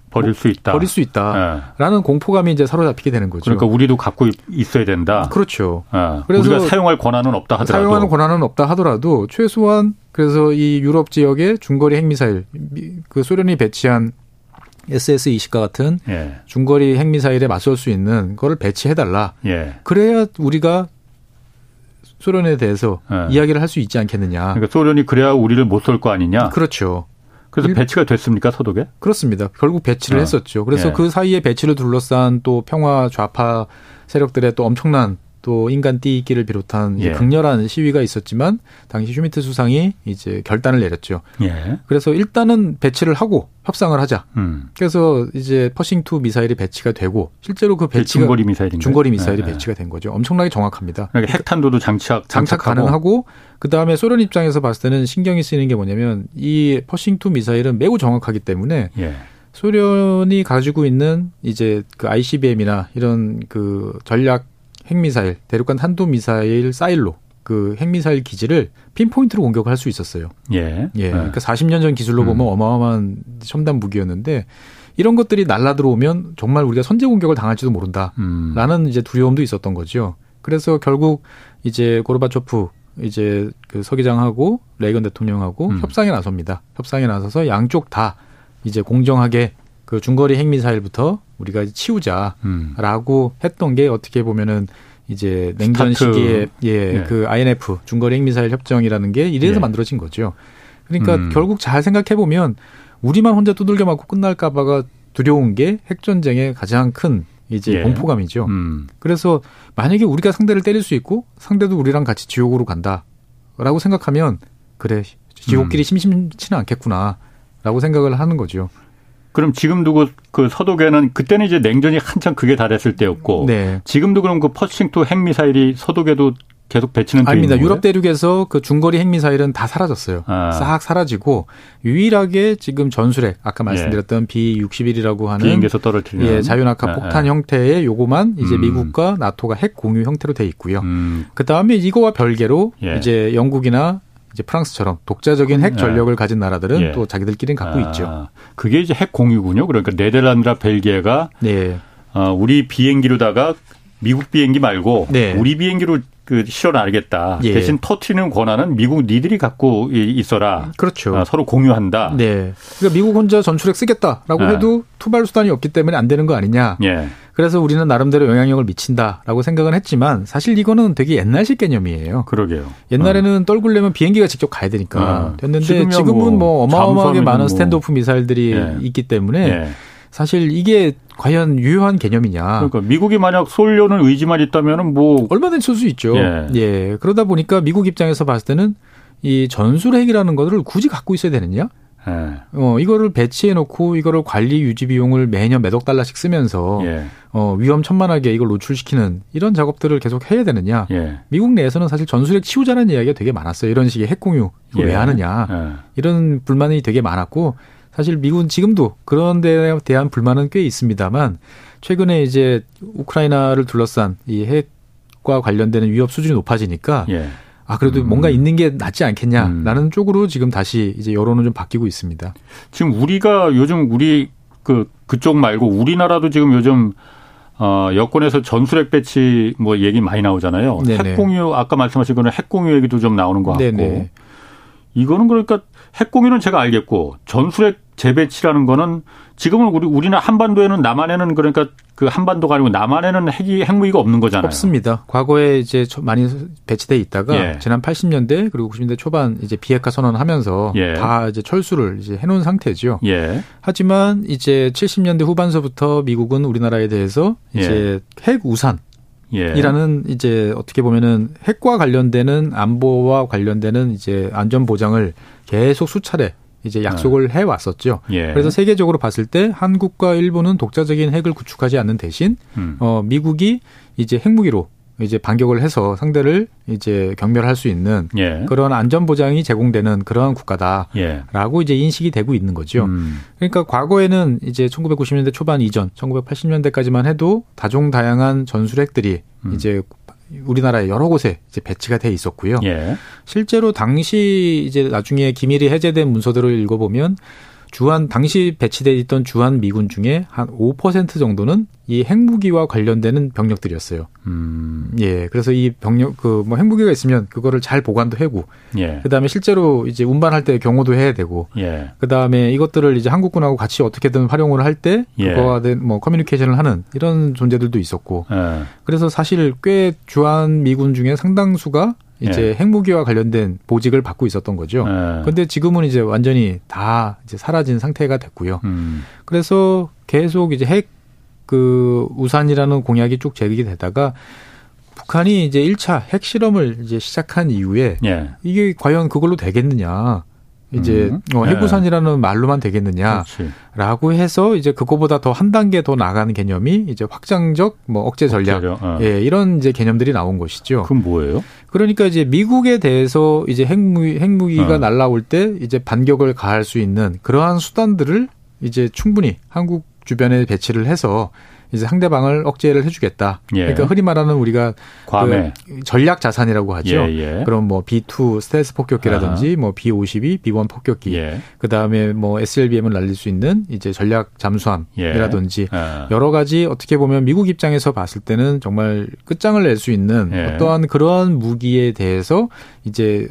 버릴 수 있다. 버릴 수 있다라는 네. 공포감이 이제 사로잡히게 되는 거죠. 그러니까 우리도 갖고 있어야 된다. 그렇죠. 네. 그래서 우리가 사용할 권한은 없다 하더라도 사용하는 권한은 없다 하더라도 최소한 그래서 이 유럽 지역의 중거리 핵미사일 그 소련이 배치한 SS-20과 같은 예. 중거리 핵미사일에 맞설 수 있는 거를 배치해달라. 예. 그래야 우리가 소련에 대해서 예. 이야기를 할 수 있지 않겠느냐. 그러니까 소련이 그래야 우리를 못 쏠 거 아니냐. 그렇죠. 그래서 일, 배치가 됐습니까 서독에? 그렇습니다. 결국 배치를 어. 했었죠. 그래서 예. 그 사이에 배치를 둘러싼 또 평화 좌파 세력들의 또 엄청난 또 인간 띠 잇기를 비롯한 예. 극렬한 시위가 있었지만 당시 슈미트 수상이 이제 결단을 내렸죠. 예. 그래서 일단은 배치를 하고 협상을 하자. 음. 그래서 이제 퍼싱 two 미사일이 배치가 되고 실제로 그 배치가 중거리 미사일인 중거리 미사일이 예. 배치가 된 거죠. 엄청나게 정확합니다. 그러니까 핵탄도도 장착 장착 가능하고 그 다음에 소련 입장에서 봤을 때는 신경이 쓰이는 게 뭐냐면 이 퍼싱 two 미사일은 매우 정확하기 때문에. 예. 소련이 가지고 있는 이제 그 ICBM이나 이런 그 전략 핵미사일, 대륙간 탄도 미사일 사일로 그 핵미사일 기지를 pinpoint로 공격할 수 있었어요. 예. 예. 네. 그러니까 40년 전 기술로 음. 보면 어마어마한 첨단 무기였는데 이런 것들이 날라 들어오면 정말 우리가 선제 공격을 당할지도 모른다라는 음. 이제 두려움도 있었던 거죠. 그래서 결국 이제 고르바초프 이제 그 서기장하고 레이건 대통령하고 음. 협상에 나섭니다. 협상에 나서서 양쪽 다 이제 공정하게 그 중거리 핵미사일부터 우리가 치우자라고 음. 했던 게 어떻게 보면은 이제 냉전 스타트. 시기에 예, 예, 그 INF 중거리 핵미사일 협정이라는 게 이래서 예. 만들어진 거죠. 그러니까 음. 결국 잘 생각해 보면 우리만 혼자 두들겨 맞고 끝날까 봐가 두려운 게 핵전쟁의 가장 큰 이제 예. 공포감이죠. 음. 그래서 만약에 우리가 상대를 때릴 수 있고 상대도 우리랑 같이 지옥으로 간다라고 생각하면 그래 지옥길이 음. 심심치는 않겠구나라고 생각을 하는 거죠. 그럼 지금도 그, 그 서독에는 그때는 이제 냉전이 한참 그게 다 됐을 때였고 네. 지금도 그럼 그 퍼싱2 핵미사일이 서독에도 계속 배치는 아닙니다. 유럽 대륙에서 그 중거리 핵미사일은 다 사라졌어요. 아. 싹 사라지고 유일하게 지금 전술핵 아까 말씀드렸던 예. B61이라고 하는 비행기에서 떨어뜨리는 예, 자유낙하 아, 폭탄 아. 형태의 요거만 이제 음. 미국과 나토가 핵 공유 형태로 돼 있고요. 음. 그다음에 이거와 별개로 예. 이제 영국이나 이제 프랑스처럼 독자적인 핵 네. 전력을 가진 나라들은 예. 또 자기들끼리는 갖고 아, 있죠. 그게 이제 핵 공유군요. 그러니까 네덜란드나 벨기에가 네. 어, 우리 비행기로다가 미국 비행기 말고 네. 우리 비행기로 그 실어 나르겠다. 예. 대신 터트리는 권한은 미국 니들이 갖고 있어라. 그렇죠. 어, 서로 공유한다. 네. 그러니까 미국 혼자 전술핵 쓰겠다라고 아. 해도 투발 수단이 없기 때문에 안 되는 거 아니냐. 예. 그래서 우리는 나름대로 영향력을 미친다라고 생각은 했지만 사실 이거는 되게 옛날식 개념이에요. 그러게요. 옛날에는 어. 떨굴려면 비행기가 직접 가야 되니까 어. 됐는데 지금은 뭐, 뭐 어마어마하게 많은 뭐. 스탠드오프 미사일들이 예. 있기 때문에 예. 사실 이게 과연 유효한 개념이냐. 그러니까 미국이 만약 쏠려는 의지만 있다면은 뭐 얼마든지 쏠 수 있죠. 예. 예. 그러다 보니까 미국 입장에서 봤을 때는 이 전술 핵이라는 것을 굳이 갖고 있어야 되느냐? 예. 어, 이거를 배치해 놓고 이거를 관리 유지 비용을 매년 몇억 달러씩 쓰면서 예. 어, 위험천만하게 이걸 노출시키는 이런 작업들을 계속 해야 되느냐. 예. 미국 내에서는 사실 전술핵 치우자는 이야기가 되게 많았어요. 이런 식의 핵 공유 이거 왜 예. 하느냐. 예. 이런 불만이 되게 많았고 사실 미국은 지금도 그런 데에 대한 불만은 꽤 있습니다만 최근에 이제 우크라이나를 둘러싼 이 핵과 관련되는 위협 수준이 높아지니까 예. 아 그래도 음. 뭔가 있는 게 낫지 않겠냐라는 음. 쪽으로 지금 다시 이제 여론은 좀 바뀌고 있습니다. 지금 우리가 요즘 우리 그 그쪽 말고 우리나라도 지금 요즘 어, 여권에서 전술핵 배치 뭐 얘기 많이 나오잖아요. 네네. 핵공유 아까 말씀하신 거는 핵공유 얘기도 좀 나오는 것 같고. 네네. 이거는 그러니까 핵공유는 제가 알겠고 전술핵 재배치라는 거는 지금은 우리 우리는 한반도에는 남한에는 그러니까 그 한반도가 아니고 남한에는 핵이 핵무기가 없는 거잖아요. 없습니다. 과거에 이제 많이 배치돼 있다가 예. 지난 80년대 그리고 90년대 초반 이제 비핵화 선언하면서 예. 다 이제 철수를 이제 해놓은 상태죠. 예. 하지만 이제 70년대 후반서부터 미국은 우리나라에 대해서 이제 예. 핵 우산 예. 이라는 이제 어떻게 보면은 핵과 관련되는 안보와 관련되는 이제 안전 보장을 계속 수차례 이제 약속을 네. 해 왔었죠. 예. 그래서 세계적으로 봤을 때 한국과 일본은 독자적인 핵을 구축하지 않는 대신 음. 어 미국이 이제 핵무기로 이제 반격을 해서 상대를 이제 경멸할 수 있는 예. 그런 안전 보장이 제공되는 그러한 국가다라고 예. 이제 인식이 되고 있는 거죠. 음. 그러니까 과거에는 이제 1990년대 초반 이전, 1980년대까지만 해도 다종다양한 전술핵들이 음. 이제 우리나라의 여러 곳에 이제 배치가 돼 있었고요. 예. 실제로 당시 이제 나중에 기밀이 해제된 문서들을 읽어보면 주한 당시 배치돼 있던 주한 미군 중에 한 5% 정도는 이 핵무기와 관련되는 병력들이었어요. 음. 예. 그래서 이 병력 그 뭐 핵무기가 있으면 그거를 잘 보관도 하고 예. 그다음에 실제로 이제 운반할 때 경호도 해야 되고 예. 그다음에 이것들을 이제 한국군하고 같이 어떻게든 활용을 할때 예. 그거와 뭐 커뮤니케이션을 하는 이런 존재들도 있었고 예. 그래서 사실 꽤 주한 미군 중에 상당수가 이제 예. 핵무기와 관련된 보직을 받고 있었던 거죠. 그런데 예. 지금은 이제 완전히 다 이제 사라진 상태가 됐고요. 음. 그래서 계속 이제 핵 그 우산이라는 공약이 쭉 제기되다가 북한이 이제 1차 핵 실험을 이제 시작한 이후에 예. 이게 과연 그걸로 되겠느냐. 이제 음. 어, 해구산이라는 네. 말로만 되겠느냐라고 해서 이제 그거보다 더 한 단계 더 나가는 개념이 이제 확장적 뭐 억제 전략 어. 예 이런 이제 개념들이 나온 것이죠. 그럼 뭐예요? 그러니까 이제 미국에 대해서 이제 핵무기 핵무기가 어. 날라올 때 이제 반격을 가할 수 있는 그러한 수단들을 이제 충분히 한국 주변에 배치를 해서 이제 상대방을 억제를 해주겠다. 예. 그러니까 흔히 말하는 우리가 그 전략 자산이라고 하죠. 예, 예. 그럼 뭐 B2 스텔스 폭격기라든지 아하. 뭐 B52, B1 폭격기, 예. 그 다음에 뭐 SLBM을 날릴 수 있는 이제 전략 잠수함이라든지 아. 여러 가지 어떻게 보면 미국 입장에서 봤을 때는 정말 끝장을 낼 수 있는 예. 어떠한 그러한 무기에 대해서 이제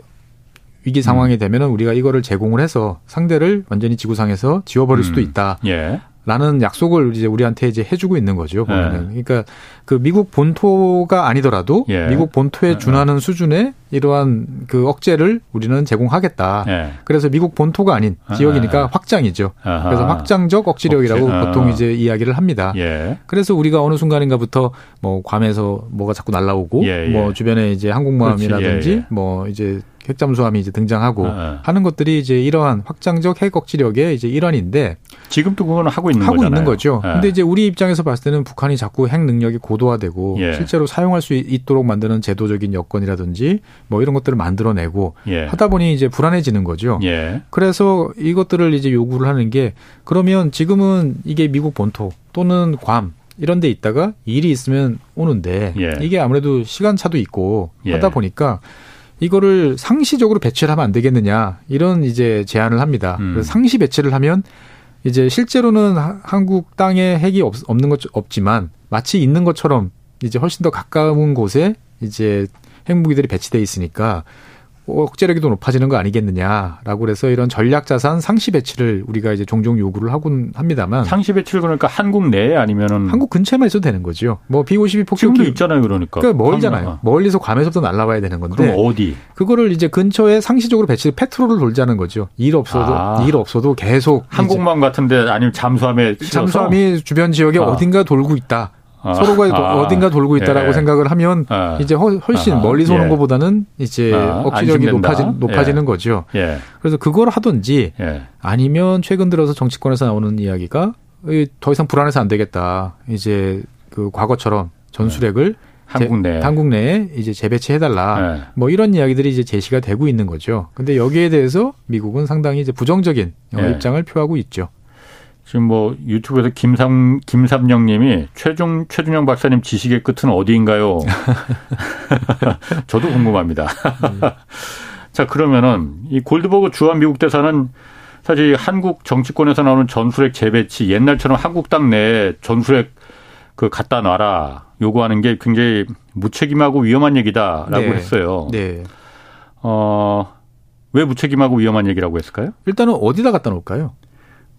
위기 상황이 음. 되면은 우리가 이거를 제공을 해서 상대를 완전히 지구상에서 지워버릴 음. 수도 있다. 예. 라는 약속을 이제 우리한테 이제 해주고 있는 거죠. 보면은. 네. 그러니까 그 미국 본토가 아니더라도 예. 미국 본토에 네. 준하는 네. 수준의 이러한 그 억제를 우리는 제공하겠다. 예. 그래서 미국 본토가 아닌 아, 지역이니까 예. 확장이죠. 아하. 그래서 확장적 억지력이라고. 보통 아. 이제 이야기를 합니다. 예. 그래서 우리가 어느 순간인가부터 뭐 괌에서 뭐가 자꾸 날라오고 예, 뭐 주변에 이제 항공모함이라든지 뭐 이제 핵잠수함이 이제 등장하고 아, 하는 것들이 이제 이러한 확장적 핵 억지력의 이제 일환인데 지금도 그거는 하고 있는 하고 거잖아요. 있는 거죠. 아. 근데 이제 우리 입장에서 봤을 때는 북한이 자꾸 핵 능력이 고도화되고 예. 실제로 사용할 수 있도록 만드는 제도적인 여건이라든지 뭐 이런 것들을 만들어내고 예. 하다 보니 이제 불안해지는 거죠. 예. 그래서 이것들을 이제 요구를 하는 게 그러면 지금은 이게 미국 본토 또는 괌 이런 데 있다가 일이 있으면 오는데 예. 이게 아무래도 시간차도 있고 예. 하다 보니까 이거를 상시적으로 배치를 하면 안 되겠느냐 이런 이제 제안을 합니다. 음. 그래서 상시 배치를 하면 이제 실제로는 한국 땅에 핵이 없, 없는 것 없지만 마치 있는 것처럼 이제 훨씬 더 가까운 곳에 이제 핵무기들이 배치돼 있으니까 억제력이 더 높아지는 거 아니겠느냐라고 그래서 이런 전략 자산 상시 배치를 우리가 이제 종종 요구를 하곤 합니다만 상시 배치를 그러니까 한국 내에 아니면은 한국 근처에만 있어도 되는 거죠. 뭐 B52 폭격기 있잖아요, 그러니까. 그러니까 멀잖아요. 멀리서 괌에서부터 날라와야 되는 건데. 그럼 어디? 그거를 이제 근처에 상시적으로 배치 patrol을 돌자는 거죠. 일 없어도 아. 일 없어도 계속 항공모함 같은데 아니면 잠수함에 잠수함이 주변 지역에 아. 어딘가 돌고 있다. 아, 서로가 아, 어딘가 돌고 있다라고 예. 생각을 하면 아, 이제 훨씬 아, 멀리서 오는 예. 것보다는 이제 아, 억지력이 높아지, 높아지는 예. 거죠. 예. 그래서 그걸 하든지 예. 아니면 최근 들어서 정치권에서 나오는 이야기가 더 이상 불안해서 안 되겠다. 이제 그 과거처럼 전술핵을 한국 내 한국 내에 이제 재배치해 달라. 뭐 이런 이야기들이 이제 제시가 되고 있는 거죠. 근데 여기에 대해서 미국은 상당히 이제 부정적인 입장을 표하고 있죠. 지금 뭐 유튜브에서 김삼 김삼영님이 최중 최준영 박사님 지식의 끝은 어디인가요? <laughs> 저도 궁금합니다. <laughs> 자 그러면은 이 골드버그 주한 미국 대사는 사실 한국 정치권에서 나오는 전술핵 재배치 옛날처럼 한국 땅 내에 전술핵 그 갖다 놔라 요구하는 게 굉장히 무책임하고 위험한 얘기다라고 네. 했어요. 네. 어, 왜 무책임하고 위험한 얘기라고 했을까요? 일단은 어디다 갖다 놓을까요?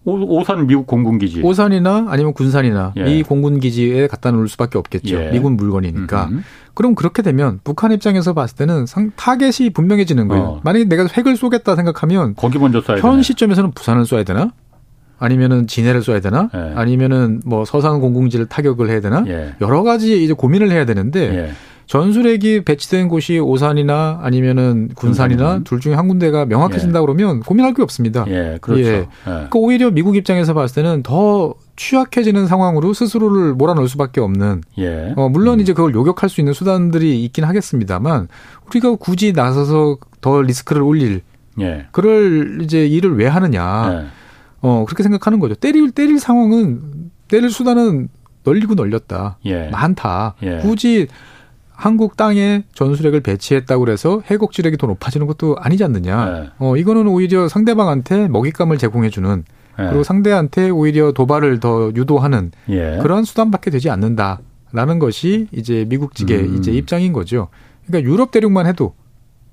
오산 미국 공군기지. 오산이나 아니면 군산이나 예. 이 공군기지에 갖다 놓을 수밖에 없겠죠. 예. 미군 물건이니까. 음흠. 그럼 그렇게 되면 북한 입장에서 봤을 때는 상, 타겟이 분명해지는 거예요. 어. 만약에 내가 핵을 쏘겠다 생각하면 거기 먼저 쏴야 현 되네. 시점에서는 부산을 쏴야 되나? 아니면은 진해를 쏴야 되나? 예. 아니면은 뭐 서산 공군지를 타격을 해야 되나? 예. 여러 가지 이제 고민을 해야 되는데 예. 전술핵이 배치된 곳이 오산이나 아니면은 군산이나 음. 둘 중에 한 군데가 명확해진다 예. 그러면 고민할 게 없습니다. 예, 그렇죠. 예. 예. 그러니까 오히려 미국 입장에서 봤을 때는 더 취약해지는 상황으로 스스로를 몰아넣을 수밖에 없는. 예. 어, 물론 음. 이제 그걸 요격할 수 있는 수단들이 있긴 하겠습니다만 우리가 굳이 나서서 더 리스크를 올릴 예. 그럴 이제 일을 왜 하느냐. 예. 어, 그렇게 생각하는 거죠. 때릴 때릴 상황은 때릴 수단은 널리고 널렸다. 예. 많다. 예. 굳이 한국 땅에 전술핵을 배치했다고 그래서 해곡지력이 더 높아지는 것도 아니지 않느냐. 네. 어, 이거는 오히려 상대방한테 먹잇감을 제공해주는 네. 그리고 상대한테 오히려 도발을 더 유도하는 예. 그런 수단밖에 되지 않는다라는 것이 이제 미국 측의 음. 이제 입장인 거죠. 그러니까 유럽 대륙만 해도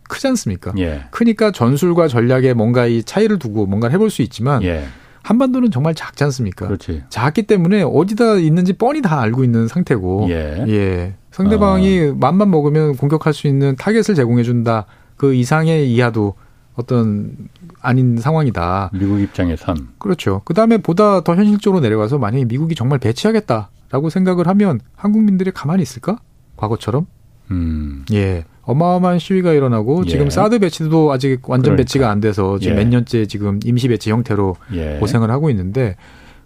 크지 않습니까? 예. 크니까 전술과 전략에 뭔가 이 차이를 두고 뭔가를 해볼 수 있지만 예. 한반도는 정말 작지 않습니까? 그렇지. 작기 때문에 어디다 있는지 뻔히 다 알고 있는 상태고, 예. 예. 상대방이 어. 맘만 먹으면 공격할 수 있는 타겟을 제공해 준다. 그 이상의 이하도 어떤 아닌 상황이다. 미국 입장에선 그렇죠. 그 다음에 보다 더 현실적으로 내려가서 만약에 미국이 정말 배치하겠다라고 생각을 하면 한국민들이 가만히 있을까? 과거처럼? 음. 예. 어마어마한 시위가 일어나고 예. 지금 사드 배치도 아직 완전 그러니까. 배치가 안 돼서 지금 예. 몇 년째 지금 임시 배치 형태로 예. 고생을 하고 있는데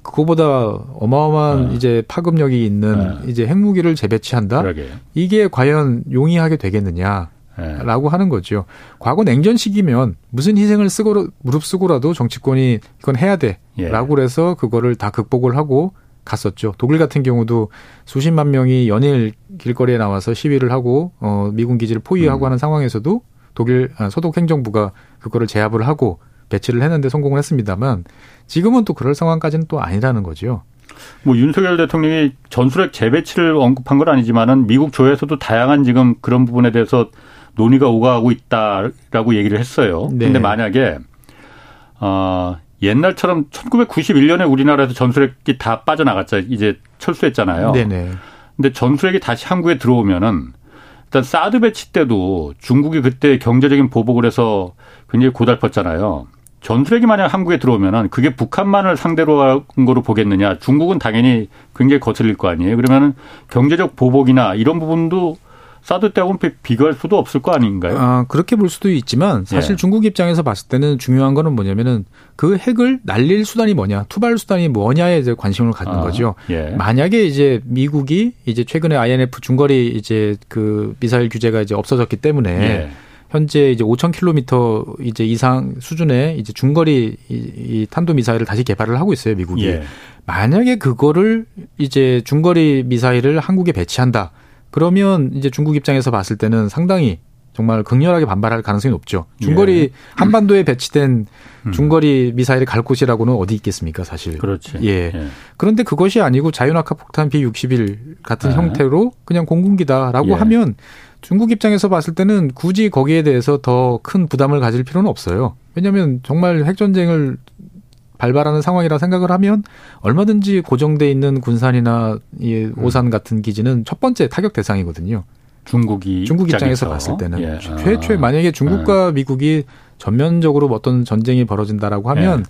그거보다 어마어마한 어. 이제 파급력이 있는 어. 이제 핵무기를 재배치한다. 그러게요. 이게 과연 용이하게 되겠느냐? 라고 하는 거죠. 과거 냉전 시기면 무슨 희생을 쓰고 무릅쓰고라도 정치권이 이건 해야 돼라고 예. 그래서 그거를 다 극복을 하고 갔었죠. 독일 같은 경우도 수십만 명이 연일 길거리에 나와서 시위를 하고 어 미군 기지를 포위하고 음. 하는 상황에서도 독일 아, 소독 행정부가 그거를 제압을 하고 배치를 했는데 성공을 했습니다만 지금은 또 그럴 상황까지는 또 아니라는 거죠. 뭐 윤석열 대통령이 전술핵 재배치를 언급한 건 아니지만은 미국 조에서도 다양한 지금 그런 부분에 대해서 논의가 오가고 있다라고 얘기를 했어요. 네. 근데 만약에 어 옛날처럼 1991년에 우리나라에서 전술핵이 다 빠져나갔죠. 이제 철수했잖아요. 네네. 근데 전술핵이 다시 한국에 들어오면은 일단 사드 배치 때도 중국이 그때 경제적인 보복을 해서 굉장히 고달팠잖아요. 전술핵이 만약 한국에 들어오면은 그게 북한만을 상대로 한 거로 보겠느냐. 중국은 당연히 굉장히 거슬릴 거 아니에요. 그러면은 경제적 보복이나 이런 부분도 사드 때하고는 비교할 수도 없을 거 아닌가요? 아, 그렇게 볼 수도 있지만 사실 예. 중국 입장에서 봤을 때는 중요한 거는 뭐냐면은 그 핵을 날릴 수단이 뭐냐, 투발 수단이 뭐냐에 이제 관심을 갖는 아, 거죠. 예. 만약에 이제 미국이 이제 최근에 INF 중거리 이제 그 미사일 규제가 이제 없어졌기 때문에 예. 현재 이제 5,000km 이제 이상 수준의 이제 중거리 이, 탄도 미사일을 다시 개발을 하고 있어요, 미국이. 예. 만약에 그거를 이제 중거리 미사일을 한국에 배치한다. 그러면 이제 중국 입장에서 봤을 때는 상당히 정말 극렬하게 반발할 가능성이 높죠. 중거리 예. 한반도에 배치된 음. 중거리 미사일이 갈 곳이라고는 어디 있겠습니까, 사실. 그렇지. 예. 예. 그런데 그것이 아니고 자유낙하 폭탄 B61 같은 예. 형태로 그냥 공군기다라고 예. 하면 중국 입장에서 봤을 때는 굳이 거기에 대해서 더 큰 부담을 가질 필요는 없어요. 왜냐하면 정말 핵전쟁을 발발하는 상황이라 생각을 하면 얼마든지 고정돼 있는 군산이나 이 오산 같은 기지는 첫 번째 타격 대상이거든요. 중국이 중국 입장에서 봤을 때는 예. 최초에 만약에 중국과 예. 미국이 전면적으로 어떤 전쟁이 벌어진다라고 하면 예.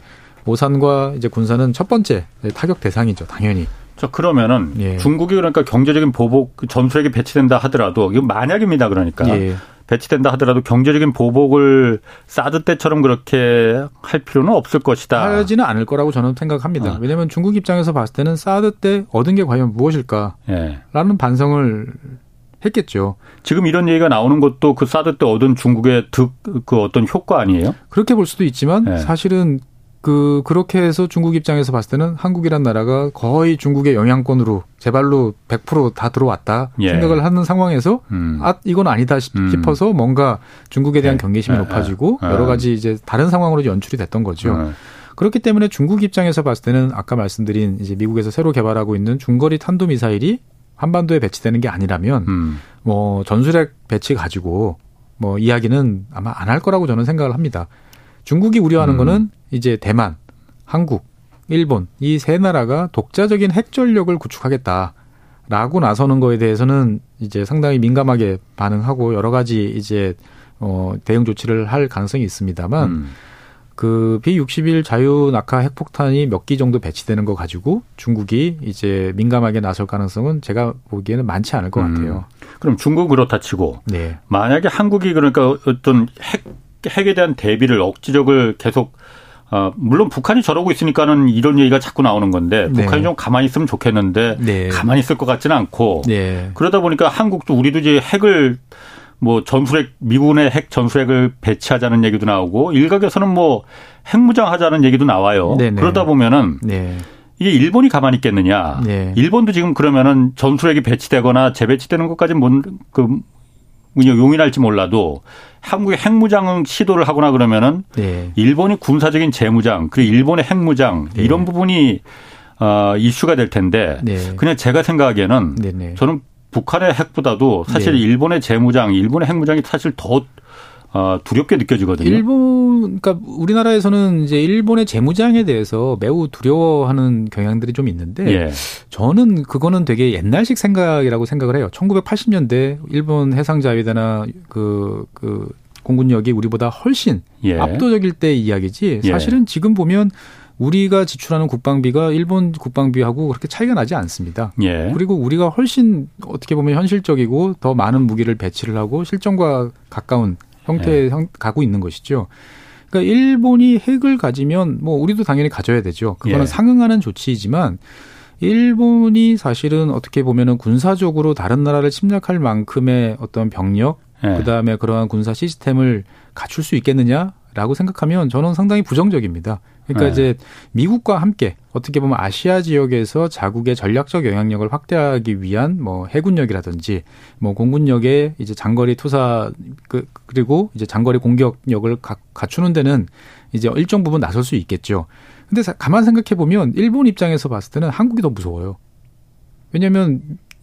오산과 이제 군산은 첫 번째 타격 대상이죠, 당연히. 자 그러면은 예. 중국이 그러니까 경제적인 보복 전술핵이 배치된다 하더라도 이거 만약입니다, 그러니까. 예. 배치된다 하더라도 경제적인 보복을 사드 때처럼 그렇게 할 필요는 없을 것이다. 하지는 않을 거라고 저는 생각합니다. 어. 왜냐하면 중국 입장에서 봤을 때는 사드 때 얻은 게 과연 무엇일까라는 예. 반성을 했겠죠. 지금 이런 얘기가 나오는 것도 그 사드 때 얻은 중국의 득, 그 어떤 효과 아니에요? 그렇게 볼 수도 있지만 예. 사실은 그 그렇게 해서 중국 입장에서 봤을 때는 한국이란 나라가 거의 중국의 영향권으로 제발로 100%다 들어왔다 예. 생각을 하는 상황에서 음. 아 이건 아니다 음. 싶어서 음. 뭔가 중국에 대한 예. 경계심이 예. 높아지고 예. 여러 가지 이제 다른 상황으로 연출이 됐던 거죠. 예. 그렇기 때문에 중국 입장에서 봤을 때는 아까 말씀드린 이제 미국에서 새로 개발하고 있는 중거리 탄도 미사일이 한반도에 배치되는 게 아니라면 음. 뭐 전술핵 배치 가지고 뭐 이야기는 아마 안 할 거라고 저는 생각을 합니다. 중국이 우려하는 음. 거는 이제 대만, 한국, 일본 이 세 나라가 독자적인 핵 전력을 구축하겠다라고 나서는 거에 대해서는 이제 상당히 민감하게 반응하고 여러 가지 이제 어 대응 조치를 할 가능성이 있습니다만 음. 그 B61 자유 낙하 핵폭탄이 몇 기 정도 배치되는 거 가지고 중국이 이제 민감하게 나설 가능성은 제가 보기에는 많지 않을 것 음. 같아요. 그럼 중국 그렇다 치고 네. 만약에 한국이 그러니까 어떤 핵 핵에 대한 대비를 억지력을 계속 어, 물론 북한이 저러고 있으니까는 이런 얘기가 자꾸 나오는 건데 네. 북한이 좀 가만히 있으면 좋겠는데 네. 가만히 있을 것 같지는 않고 네. 그러다 보니까 한국도 우리도 이제 핵을 뭐 전술핵 미군의 핵 전술핵을 배치하자는 얘기도 나오고 일각에서는 뭐 핵무장 하자는 얘기도 나와요. 네네. 그러다 보면은 네. 이게 일본이 가만히 있겠느냐? 네. 일본도 지금 그러면은 전술핵이 배치되거나 재배치되는 것까지 뭔그 용인할지 몰라도 한국의 핵무장 시도를 하거나 그러면은 네. 일본이 군사적인 재무장 그리고 일본의 핵무장 네. 이런 부분이 어 이슈가 될 텐데 네. 그냥 제가 생각하기에는 네네. 저는 북한의 핵보다도 사실 네. 일본의 재무장, 일본의 핵무장이 사실 더 어, 두렵게 느껴지거든요. 일본, 그러니까 우리나라에서는 이제 일본의 재무장에 대해서 매우 두려워하는 경향들이 좀 있는데 예. 저는 그거는 되게 옛날식 생각이라고 생각을 해요. 1980년대 일본 해상자위대나 그, 그 공군력이 우리보다 훨씬 예. 압도적일 때 이야기지 예. 사실은 예. 지금 보면 우리가 지출하는 국방비가 일본 국방비하고 그렇게 차이가 나지 않습니다. 예. 그리고 우리가 훨씬 어떻게 보면 현실적이고 더 많은 무기를 배치를 하고 실전과 가까운 형태에 네. 가고 있는 것이죠. 그러니까 일본이 핵을 가지면 뭐 우리도 당연히 가져야 되죠. 그거는 예. 상응하는 조치이지만 일본이 사실은 어떻게 보면은 군사적으로 다른 나라를 침략할 만큼의 어떤 병력, 예. 그다음에 그러한 군사 시스템을 갖출 수 있겠느냐 라고 생각하면 저는 상당히 부정적입니다. 그러니까 네. 이제 미국과 함께 어떻게 보면 아시아 지역에서 자국의 전략적 영향력을 확대하기 위한 뭐 해군력이라든지 뭐 공군력의 이제 장거리 투사 그 그리고 이제 장거리 공격력을 가, 갖추는 데는 이제 일정 부분 나설 수 있겠죠. 근데 가만 생각해 보면 일본 입장에서 봤을 때는 한국이 더 무서워요. 왜냐하면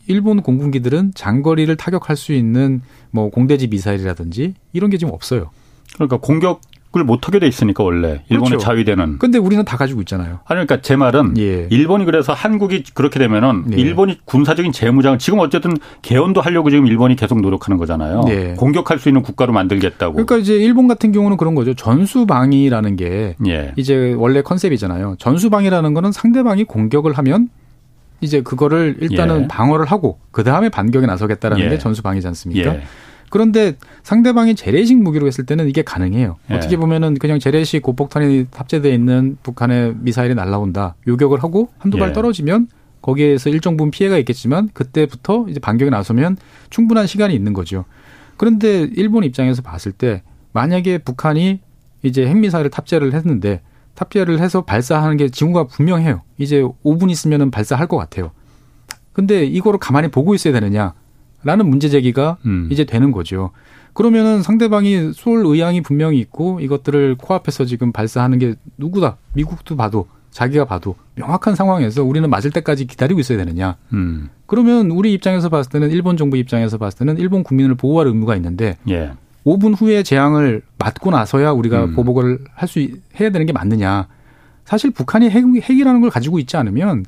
일본 공군기들은 장거리를 타격할 수 있는 뭐 공대지 미사일이라든지 이런 게 지금 없어요. 그러니까 공격 그걸 못하게 돼 있으니까 원래 일본의 그렇죠. 자위대는. 근데 우리는 다 가지고 있잖아요. 아니 그러니까 제 말은 예. 일본이 그래서 한국이 그렇게 되면은 예. 일본이 군사적인 재무장 지금 어쨌든 개헌도 하려고 지금 일본이 계속 노력하는 거잖아요. 예. 공격할 수 있는 국가로 만들겠다고. 그러니까 이제 일본 같은 경우는 그런 거죠. 전수방위라는 게 예. 이제 원래 컨셉이잖아요. 전수방위라는 거는 상대방이 공격을 하면 이제 그거를 일단은 예. 방어를 하고 그 다음에 반격에 나서겠다라는 예. 게 전수방위지 않습니까? 그런데 상대방이 재래식 무기로 했을 때는 이게 가능해요. 예. 어떻게 보면은 그냥 재래식 고폭탄이 탑재되어 있는 북한의 미사일이 날라온다. 요격을 하고 한두 발 예. 떨어지면 거기에서 일정 부분 피해가 있겠지만 그때부터 이제 반격에 나서면 충분한 시간이 있는 거죠. 그런데 일본 입장에서 봤을 때 만약에 북한이 이제 핵미사일을 탑재를 했는데 탑재를 해서 발사하는 게 징후가 분명해요. 이제 5분 있으면은 발사할 것 같아요. 근데 이거를 가만히 보고 있어야 되느냐? 라는 문제 제기가 음. 이제 되는 거죠. 그러면은 상대방이 쏠 의향이 분명히 있고 이것들을 코앞에서 지금 발사하는 게 누구다 미국도 봐도 자기가 봐도 명확한 상황에서 우리는 맞을 때까지 기다리고 있어야 되느냐. 음. 그러면 우리 입장에서 봤을 때는 일본 정부 입장에서 봤을 때는 일본 국민을 보호할 의무가 있는데 예. 5분 후에 재앙을 맞고 나서야 우리가 음. 보복을 할 수 해야 되는 게 맞느냐. 사실 북한이 핵, 핵이라는 걸 가지고 있지 않으면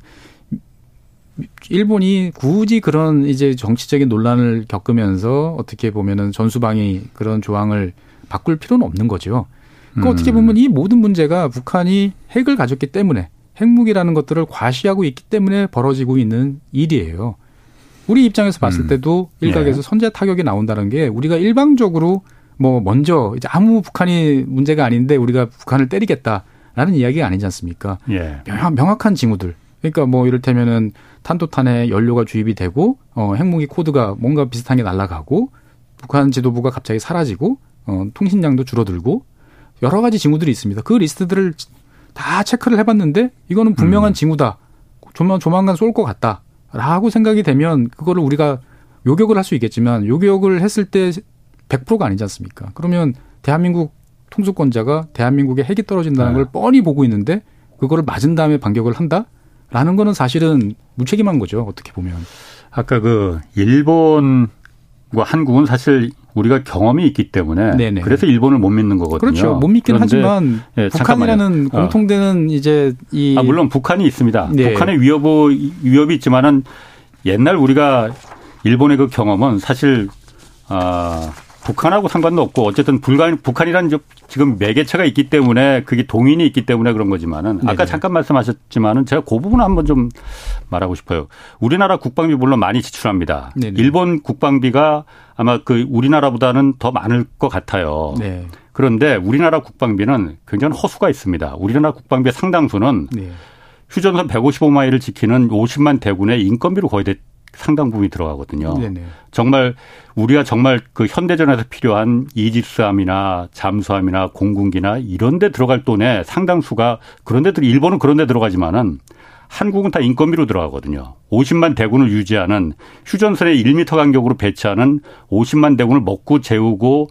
일본이 굳이 그런 이제 정치적인 논란을 겪으면서 어떻게 보면은 전수방위 그런 조항을 바꿀 필요는 없는 거죠. 그러니까 음. 어떻게 보면 이 모든 문제가 북한이 핵을 가졌기 때문에 핵무기라는 것들을 과시하고 있기 때문에 벌어지고 있는 일이에요. 우리 입장에서 봤을 음. 때도 일각에서 예. 선제 타격이 나온다는 게 우리가 일방적으로 뭐 먼저 이제 아무 북한이 문제가 아닌데 우리가 북한을 때리겠다라는 이야기가 아니지 않습니까? 예. 명확한 징후들 그러니까 뭐 이를테면은 탄도탄에 연료가 주입이 되고 어 핵무기 코드가 뭔가 비슷한 게 날아가고 북한 지도부가 갑자기 사라지고 어 통신량도 줄어들고 여러 가지 징후들이 있습니다. 그 리스트들을 다 체크를 해봤는데 이거는 분명한 음. 징후다. 조만 조만간 쏠 것 같다라고 생각이 되면 그거를 우리가 요격을 할 수 있겠지만 요격을 했을 때 100%가 아니지 않습니까? 그러면 대한민국 통수권자가 대한민국에 핵이 떨어진다는 네. 걸 뻔히 보고 있는데 그거를 맞은 다음에 반격을 한다? 라는 거는 사실은 무책임한 거죠. 어떻게 보면. 아까 그 일본과 한국은 사실 우리가 경험이 있기 때문에 네네. 그래서 일본을 못 믿는 거거든요. 그렇죠. 못 믿긴 하지만 네, 북한이라는 어. 공통되는 이제 이 아, 물론 북한이 있습니다. 네. 북한의 위협 위협이 있지만은 옛날 우리가 일본의 그 경험은 사실 아 북한하고 상관도 없고 어쨌든 불간 북한이라는 지금 매개체가 있기 때문에 그게 동인이 있기 때문에 그런 거지만은 아까 네네. 잠깐 말씀하셨지만은 제가 그 부분 한번 좀 말하고 싶어요. 우리나라 국방비 물론 많이 지출합니다. 네네. 일본 국방비가 아마 그 우리나라보다는 더 많을 것 같아요. 네. 그런데 우리나라 국방비는 굉장히 허수가 있습니다. 우리나라 국방비의 상당수는 네. 휴전선 155마일을 지키는 50만 대군의 인건비로 거의 상당 부분이 들어가거든요. 네네. 정말 우리가 정말 그 현대전에서 필요한 이집스함이나 잠수함이나 공군기나 이런 데 들어갈 돈의 상당수가 그런 데들 일본은 그런 데 들어가지만은 한국은 다 인건비로 들어가거든요. 50만 대군을 유지하는 휴전선에 1미터 간격으로 배치하는 50만 대군을 먹고 재우고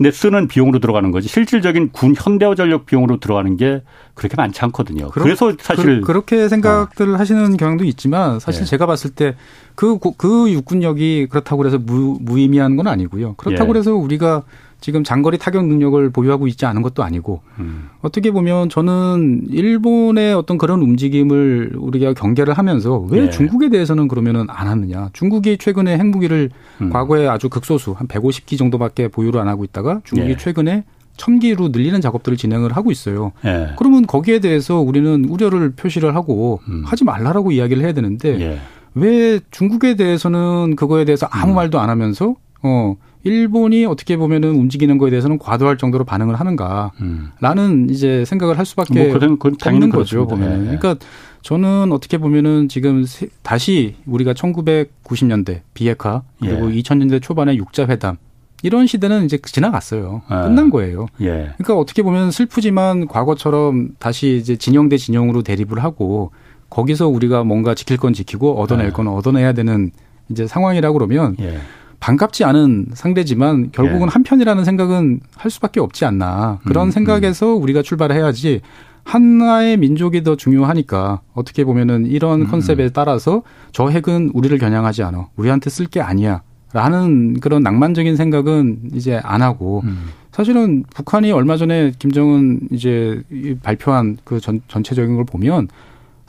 근데 쓰는 비용으로 들어가는 거지 실질적인 군 현대화 전력 비용으로 들어가는 게 그렇게 많지 않거든요. 그러, 그래서 사실 그, 렇게 생각들을 어. 하시는 경향도 있지만 사실 예. 제가 봤을 때 그그 그 육군력이 그렇다고 해서 무, 무의미한 건 아니고요. 그렇다고 예. 해서 우리가 지금 장거리 타격 능력을 보유하고 있지 않은 것도 아니고 음. 어떻게 보면 저는 일본의 어떤 그런 움직임을 우리가 경계를 하면서 왜 네. 중국에 대해서는 그러면은 안 하느냐. 중국이 최근에 핵무기를 음. 과거에 아주 극소수 한 150기 정도밖에 보유를 안 하고 있다가 중국이 네. 최근에 천기로 늘리는 작업들을 진행을 하고 있어요. 네. 그러면 거기에 대해서 우리는 우려를 표시를 하고 음. 하지 말라라고 이야기를 해야 되는데 예. 왜 중국에 대해서는 그거에 대해서 아무 음. 말도 안 하면서 어 일본이 어떻게 보면은 움직이는 거에 대해서는 과도할 정도로 반응을 하는가라는 음. 이제 생각을 할 수밖에 뭐 그건, 그건 없는 거죠 보면. 네. 그러니까 저는 어떻게 보면은 지금 다시 우리가 1990년대 비핵화 그리고 예. 2000년대 초반에 육자 회담 이런 시대는 이제 지나갔어요. 아. 끝난 거예요. 예. 그러니까 어떻게 보면 슬프지만 과거처럼 다시 이제 진영 대 진영으로 대립을 하고 거기서 우리가 뭔가 지킬 건 지키고 얻어낼 아. 건 얻어내야 되는 이제 상황이라고 그러면 예. 반갑지 않은 상대지만 결국은 예. 한편이라는 생각은 할 수밖에 없지 않나. 그런 음, 생각에서 음. 우리가 출발을 해야지 하나의 민족이 더 중요하니까 어떻게 보면은 이런 음. 컨셉에 따라서 저 핵은 우리를 겨냥하지 않아. 우리한테 쓸 게 아니야. 라는 그런 낭만적인 생각은 이제 안 하고 음. 사실은 북한이 얼마 전에 김정은 이제 발표한 그 전, 전체적인 걸 보면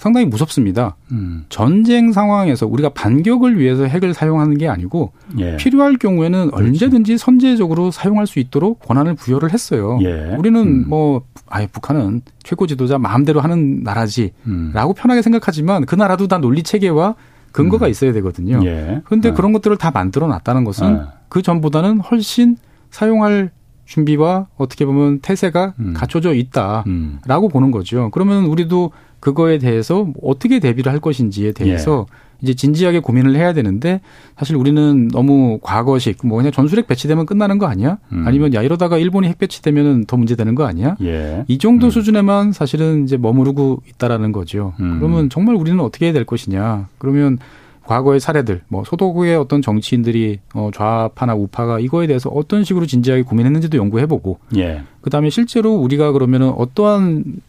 상당히 무섭습니다. 음. 전쟁 상황에서 우리가 반격을 위해서 핵을 사용하는 게 아니고 예. 필요할 경우에는 그렇지. 언제든지 선제적으로 사용할 수 있도록 권한을 부여를 했어요. 예. 우리는 음. 뭐 아예 북한은 최고 지도자 마음대로 하는 나라지라고 음. 편하게 생각하지만 그 나라도 다 논리 체계와 근거가 음. 있어야 되거든요. 예. 그런데 예. 그런 것들을 다 만들어 놨다는 것은 예. 그 전보다는 훨씬 사용할 준비와 어떻게 보면 태세가 음. 갖춰져 있다라고 음. 보는 거죠. 그러면 우리도 그거에 대해서 어떻게 대비를 할 것인지에 대해서 예. 이제 진지하게 고민을 해야 되는데 사실 우리는 너무 과거식 뭐 그냥 전술핵 배치되면 끝나는 거 아니야? 음. 아니면 야 이러다가 일본이 핵 배치되면은 더 문제되는 거 아니야? 예. 이 정도 음. 수준에만 사실은 이제 머무르고 있다라는 거죠. 음. 그러면 정말 우리는 어떻게 해야 될 것이냐? 그러면 과거의 사례들, 뭐 소도구의 어떤 정치인들이 어 좌파나 우파가 이거에 대해서 어떤 식으로 진지하게 고민했는지도 연구해보고, 예. 그다음에 실제로 우리가 그러면은 어떠한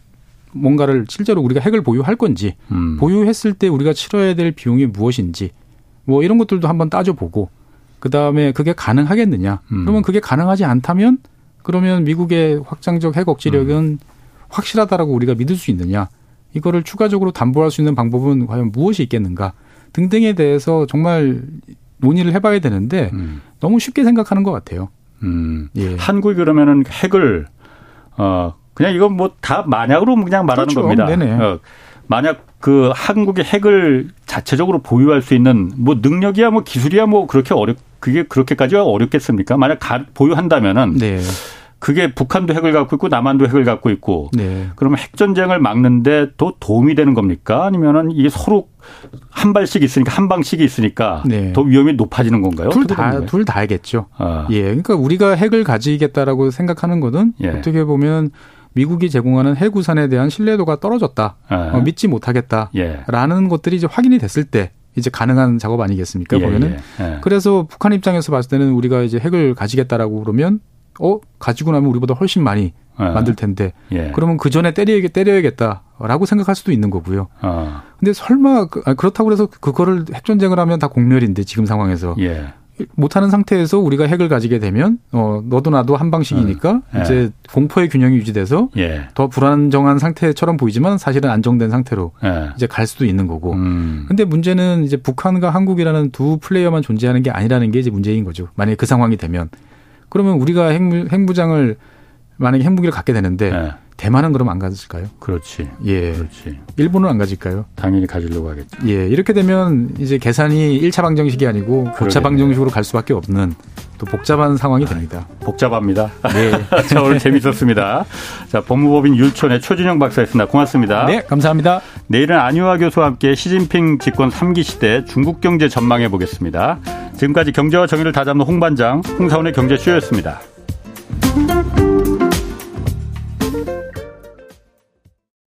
뭔가를 실제로 우리가 핵을 보유할 건지 음. 보유했을 때 우리가 치러야 될 비용이 무엇인지 뭐 이런 것들도 한번 따져보고 그 다음에 그게 가능하겠느냐 음. 그러면 그게 가능하지 않다면 그러면 미국의 확장적 핵 억지력은 음. 확실하다라고 우리가 믿을 수 있느냐 이거를 추가적으로 담보할 수 있는 방법은 과연 무엇이 있겠는가 등등에 대해서 정말 논의를 해봐야 되는데 음. 너무 쉽게 생각하는 것 같아요. 음. 예. 한국이 그러면은 핵을 어 그냥 이건 뭐 다 만약으로 그냥 말하는 그렇죠. 겁니다. 네네. 어, 만약 그 한국의 핵을 자체적으로 보유할 수 있는 뭐 능력이야 뭐 기술이야 뭐 그렇게 어렵 그게 그렇게까지 어렵겠습니까? 만약 가, 보유한다면은 네. 그게 북한도 핵을 갖고 있고 남한도 핵을 갖고 있고 네. 그러면 핵 전쟁을 막는데 더 도움이 되는 겁니까? 아니면은 이게 서로 한 발씩 있으니까 한 방씩이 있으니까 네. 더 위험이 높아지는 건가요? 둘 다 둘 다알겠죠. 아. 예, 그러니까 우리가 핵을 가지겠다라고 생각하는 거는 예. 어떻게 보면 미국이 제공하는 해구산에 대한 신뢰도가 떨어졌다. 예. 어, 믿지 못하겠다라는 예. 것들이 이제 확인이 됐을 때 이제 가능한 작업 아니겠습니까? 예, 보면은 예, 예. 그래서 북한 입장에서 봤을 때는 우리가 이제 핵을 가지겠다라고 그러면 어 가지고 나면 우리보다 훨씬 많이 예. 만들 텐데 그러면 그 전에 때려야 때려야겠다라고 생각할 수도 있는 거고요. 어. 근데 설마 그, 그렇다고 해서 그거를 핵 전쟁을 하면 다 공멸인데 지금 상황에서 못하는 상태에서 우리가 핵을 가지게 되면 어 너도 나도 한 방식이니까 네. 이제 공포의 균형이 유지돼서 예. 더 불안정한 상태처럼 보이지만 사실은 안정된 상태로 예. 이제 갈 수도 있는 거고. 음. 근데 문제는 이제 북한과 한국이라는 두 플레이어만 존재하는 게 아니라는 게 이제 문제인 거죠. 만약에 그 상황이 되면 그러면 우리가 핵무, 핵무장을 만약에 핵무기를 갖게 되는데 네. 대만은 그럼 안 가질까요? 그렇지. 예. 그렇지. 일본은 안 가질까요? 당연히 가지려고 하겠죠. 예. 이렇게 되면 이제 계산이 1차 방정식이 아니고 9차 방정식으로 갈 수밖에 없는 또 복잡한 상황이 됩니다. 복잡합니다. 네. <laughs> 자, 오늘 재밌었습니다. 자, 법무법인 율촌의 최진영 박사였습니다. 고맙습니다. 네, 감사합니다. 내일은 안유아 교수와 함께 시진핑 집권 3기 시대 중국 경제 전망해 보겠습니다. 지금까지 경제와 정의를 다잡는 홍반장, 홍사원의 경제쇼였습니다.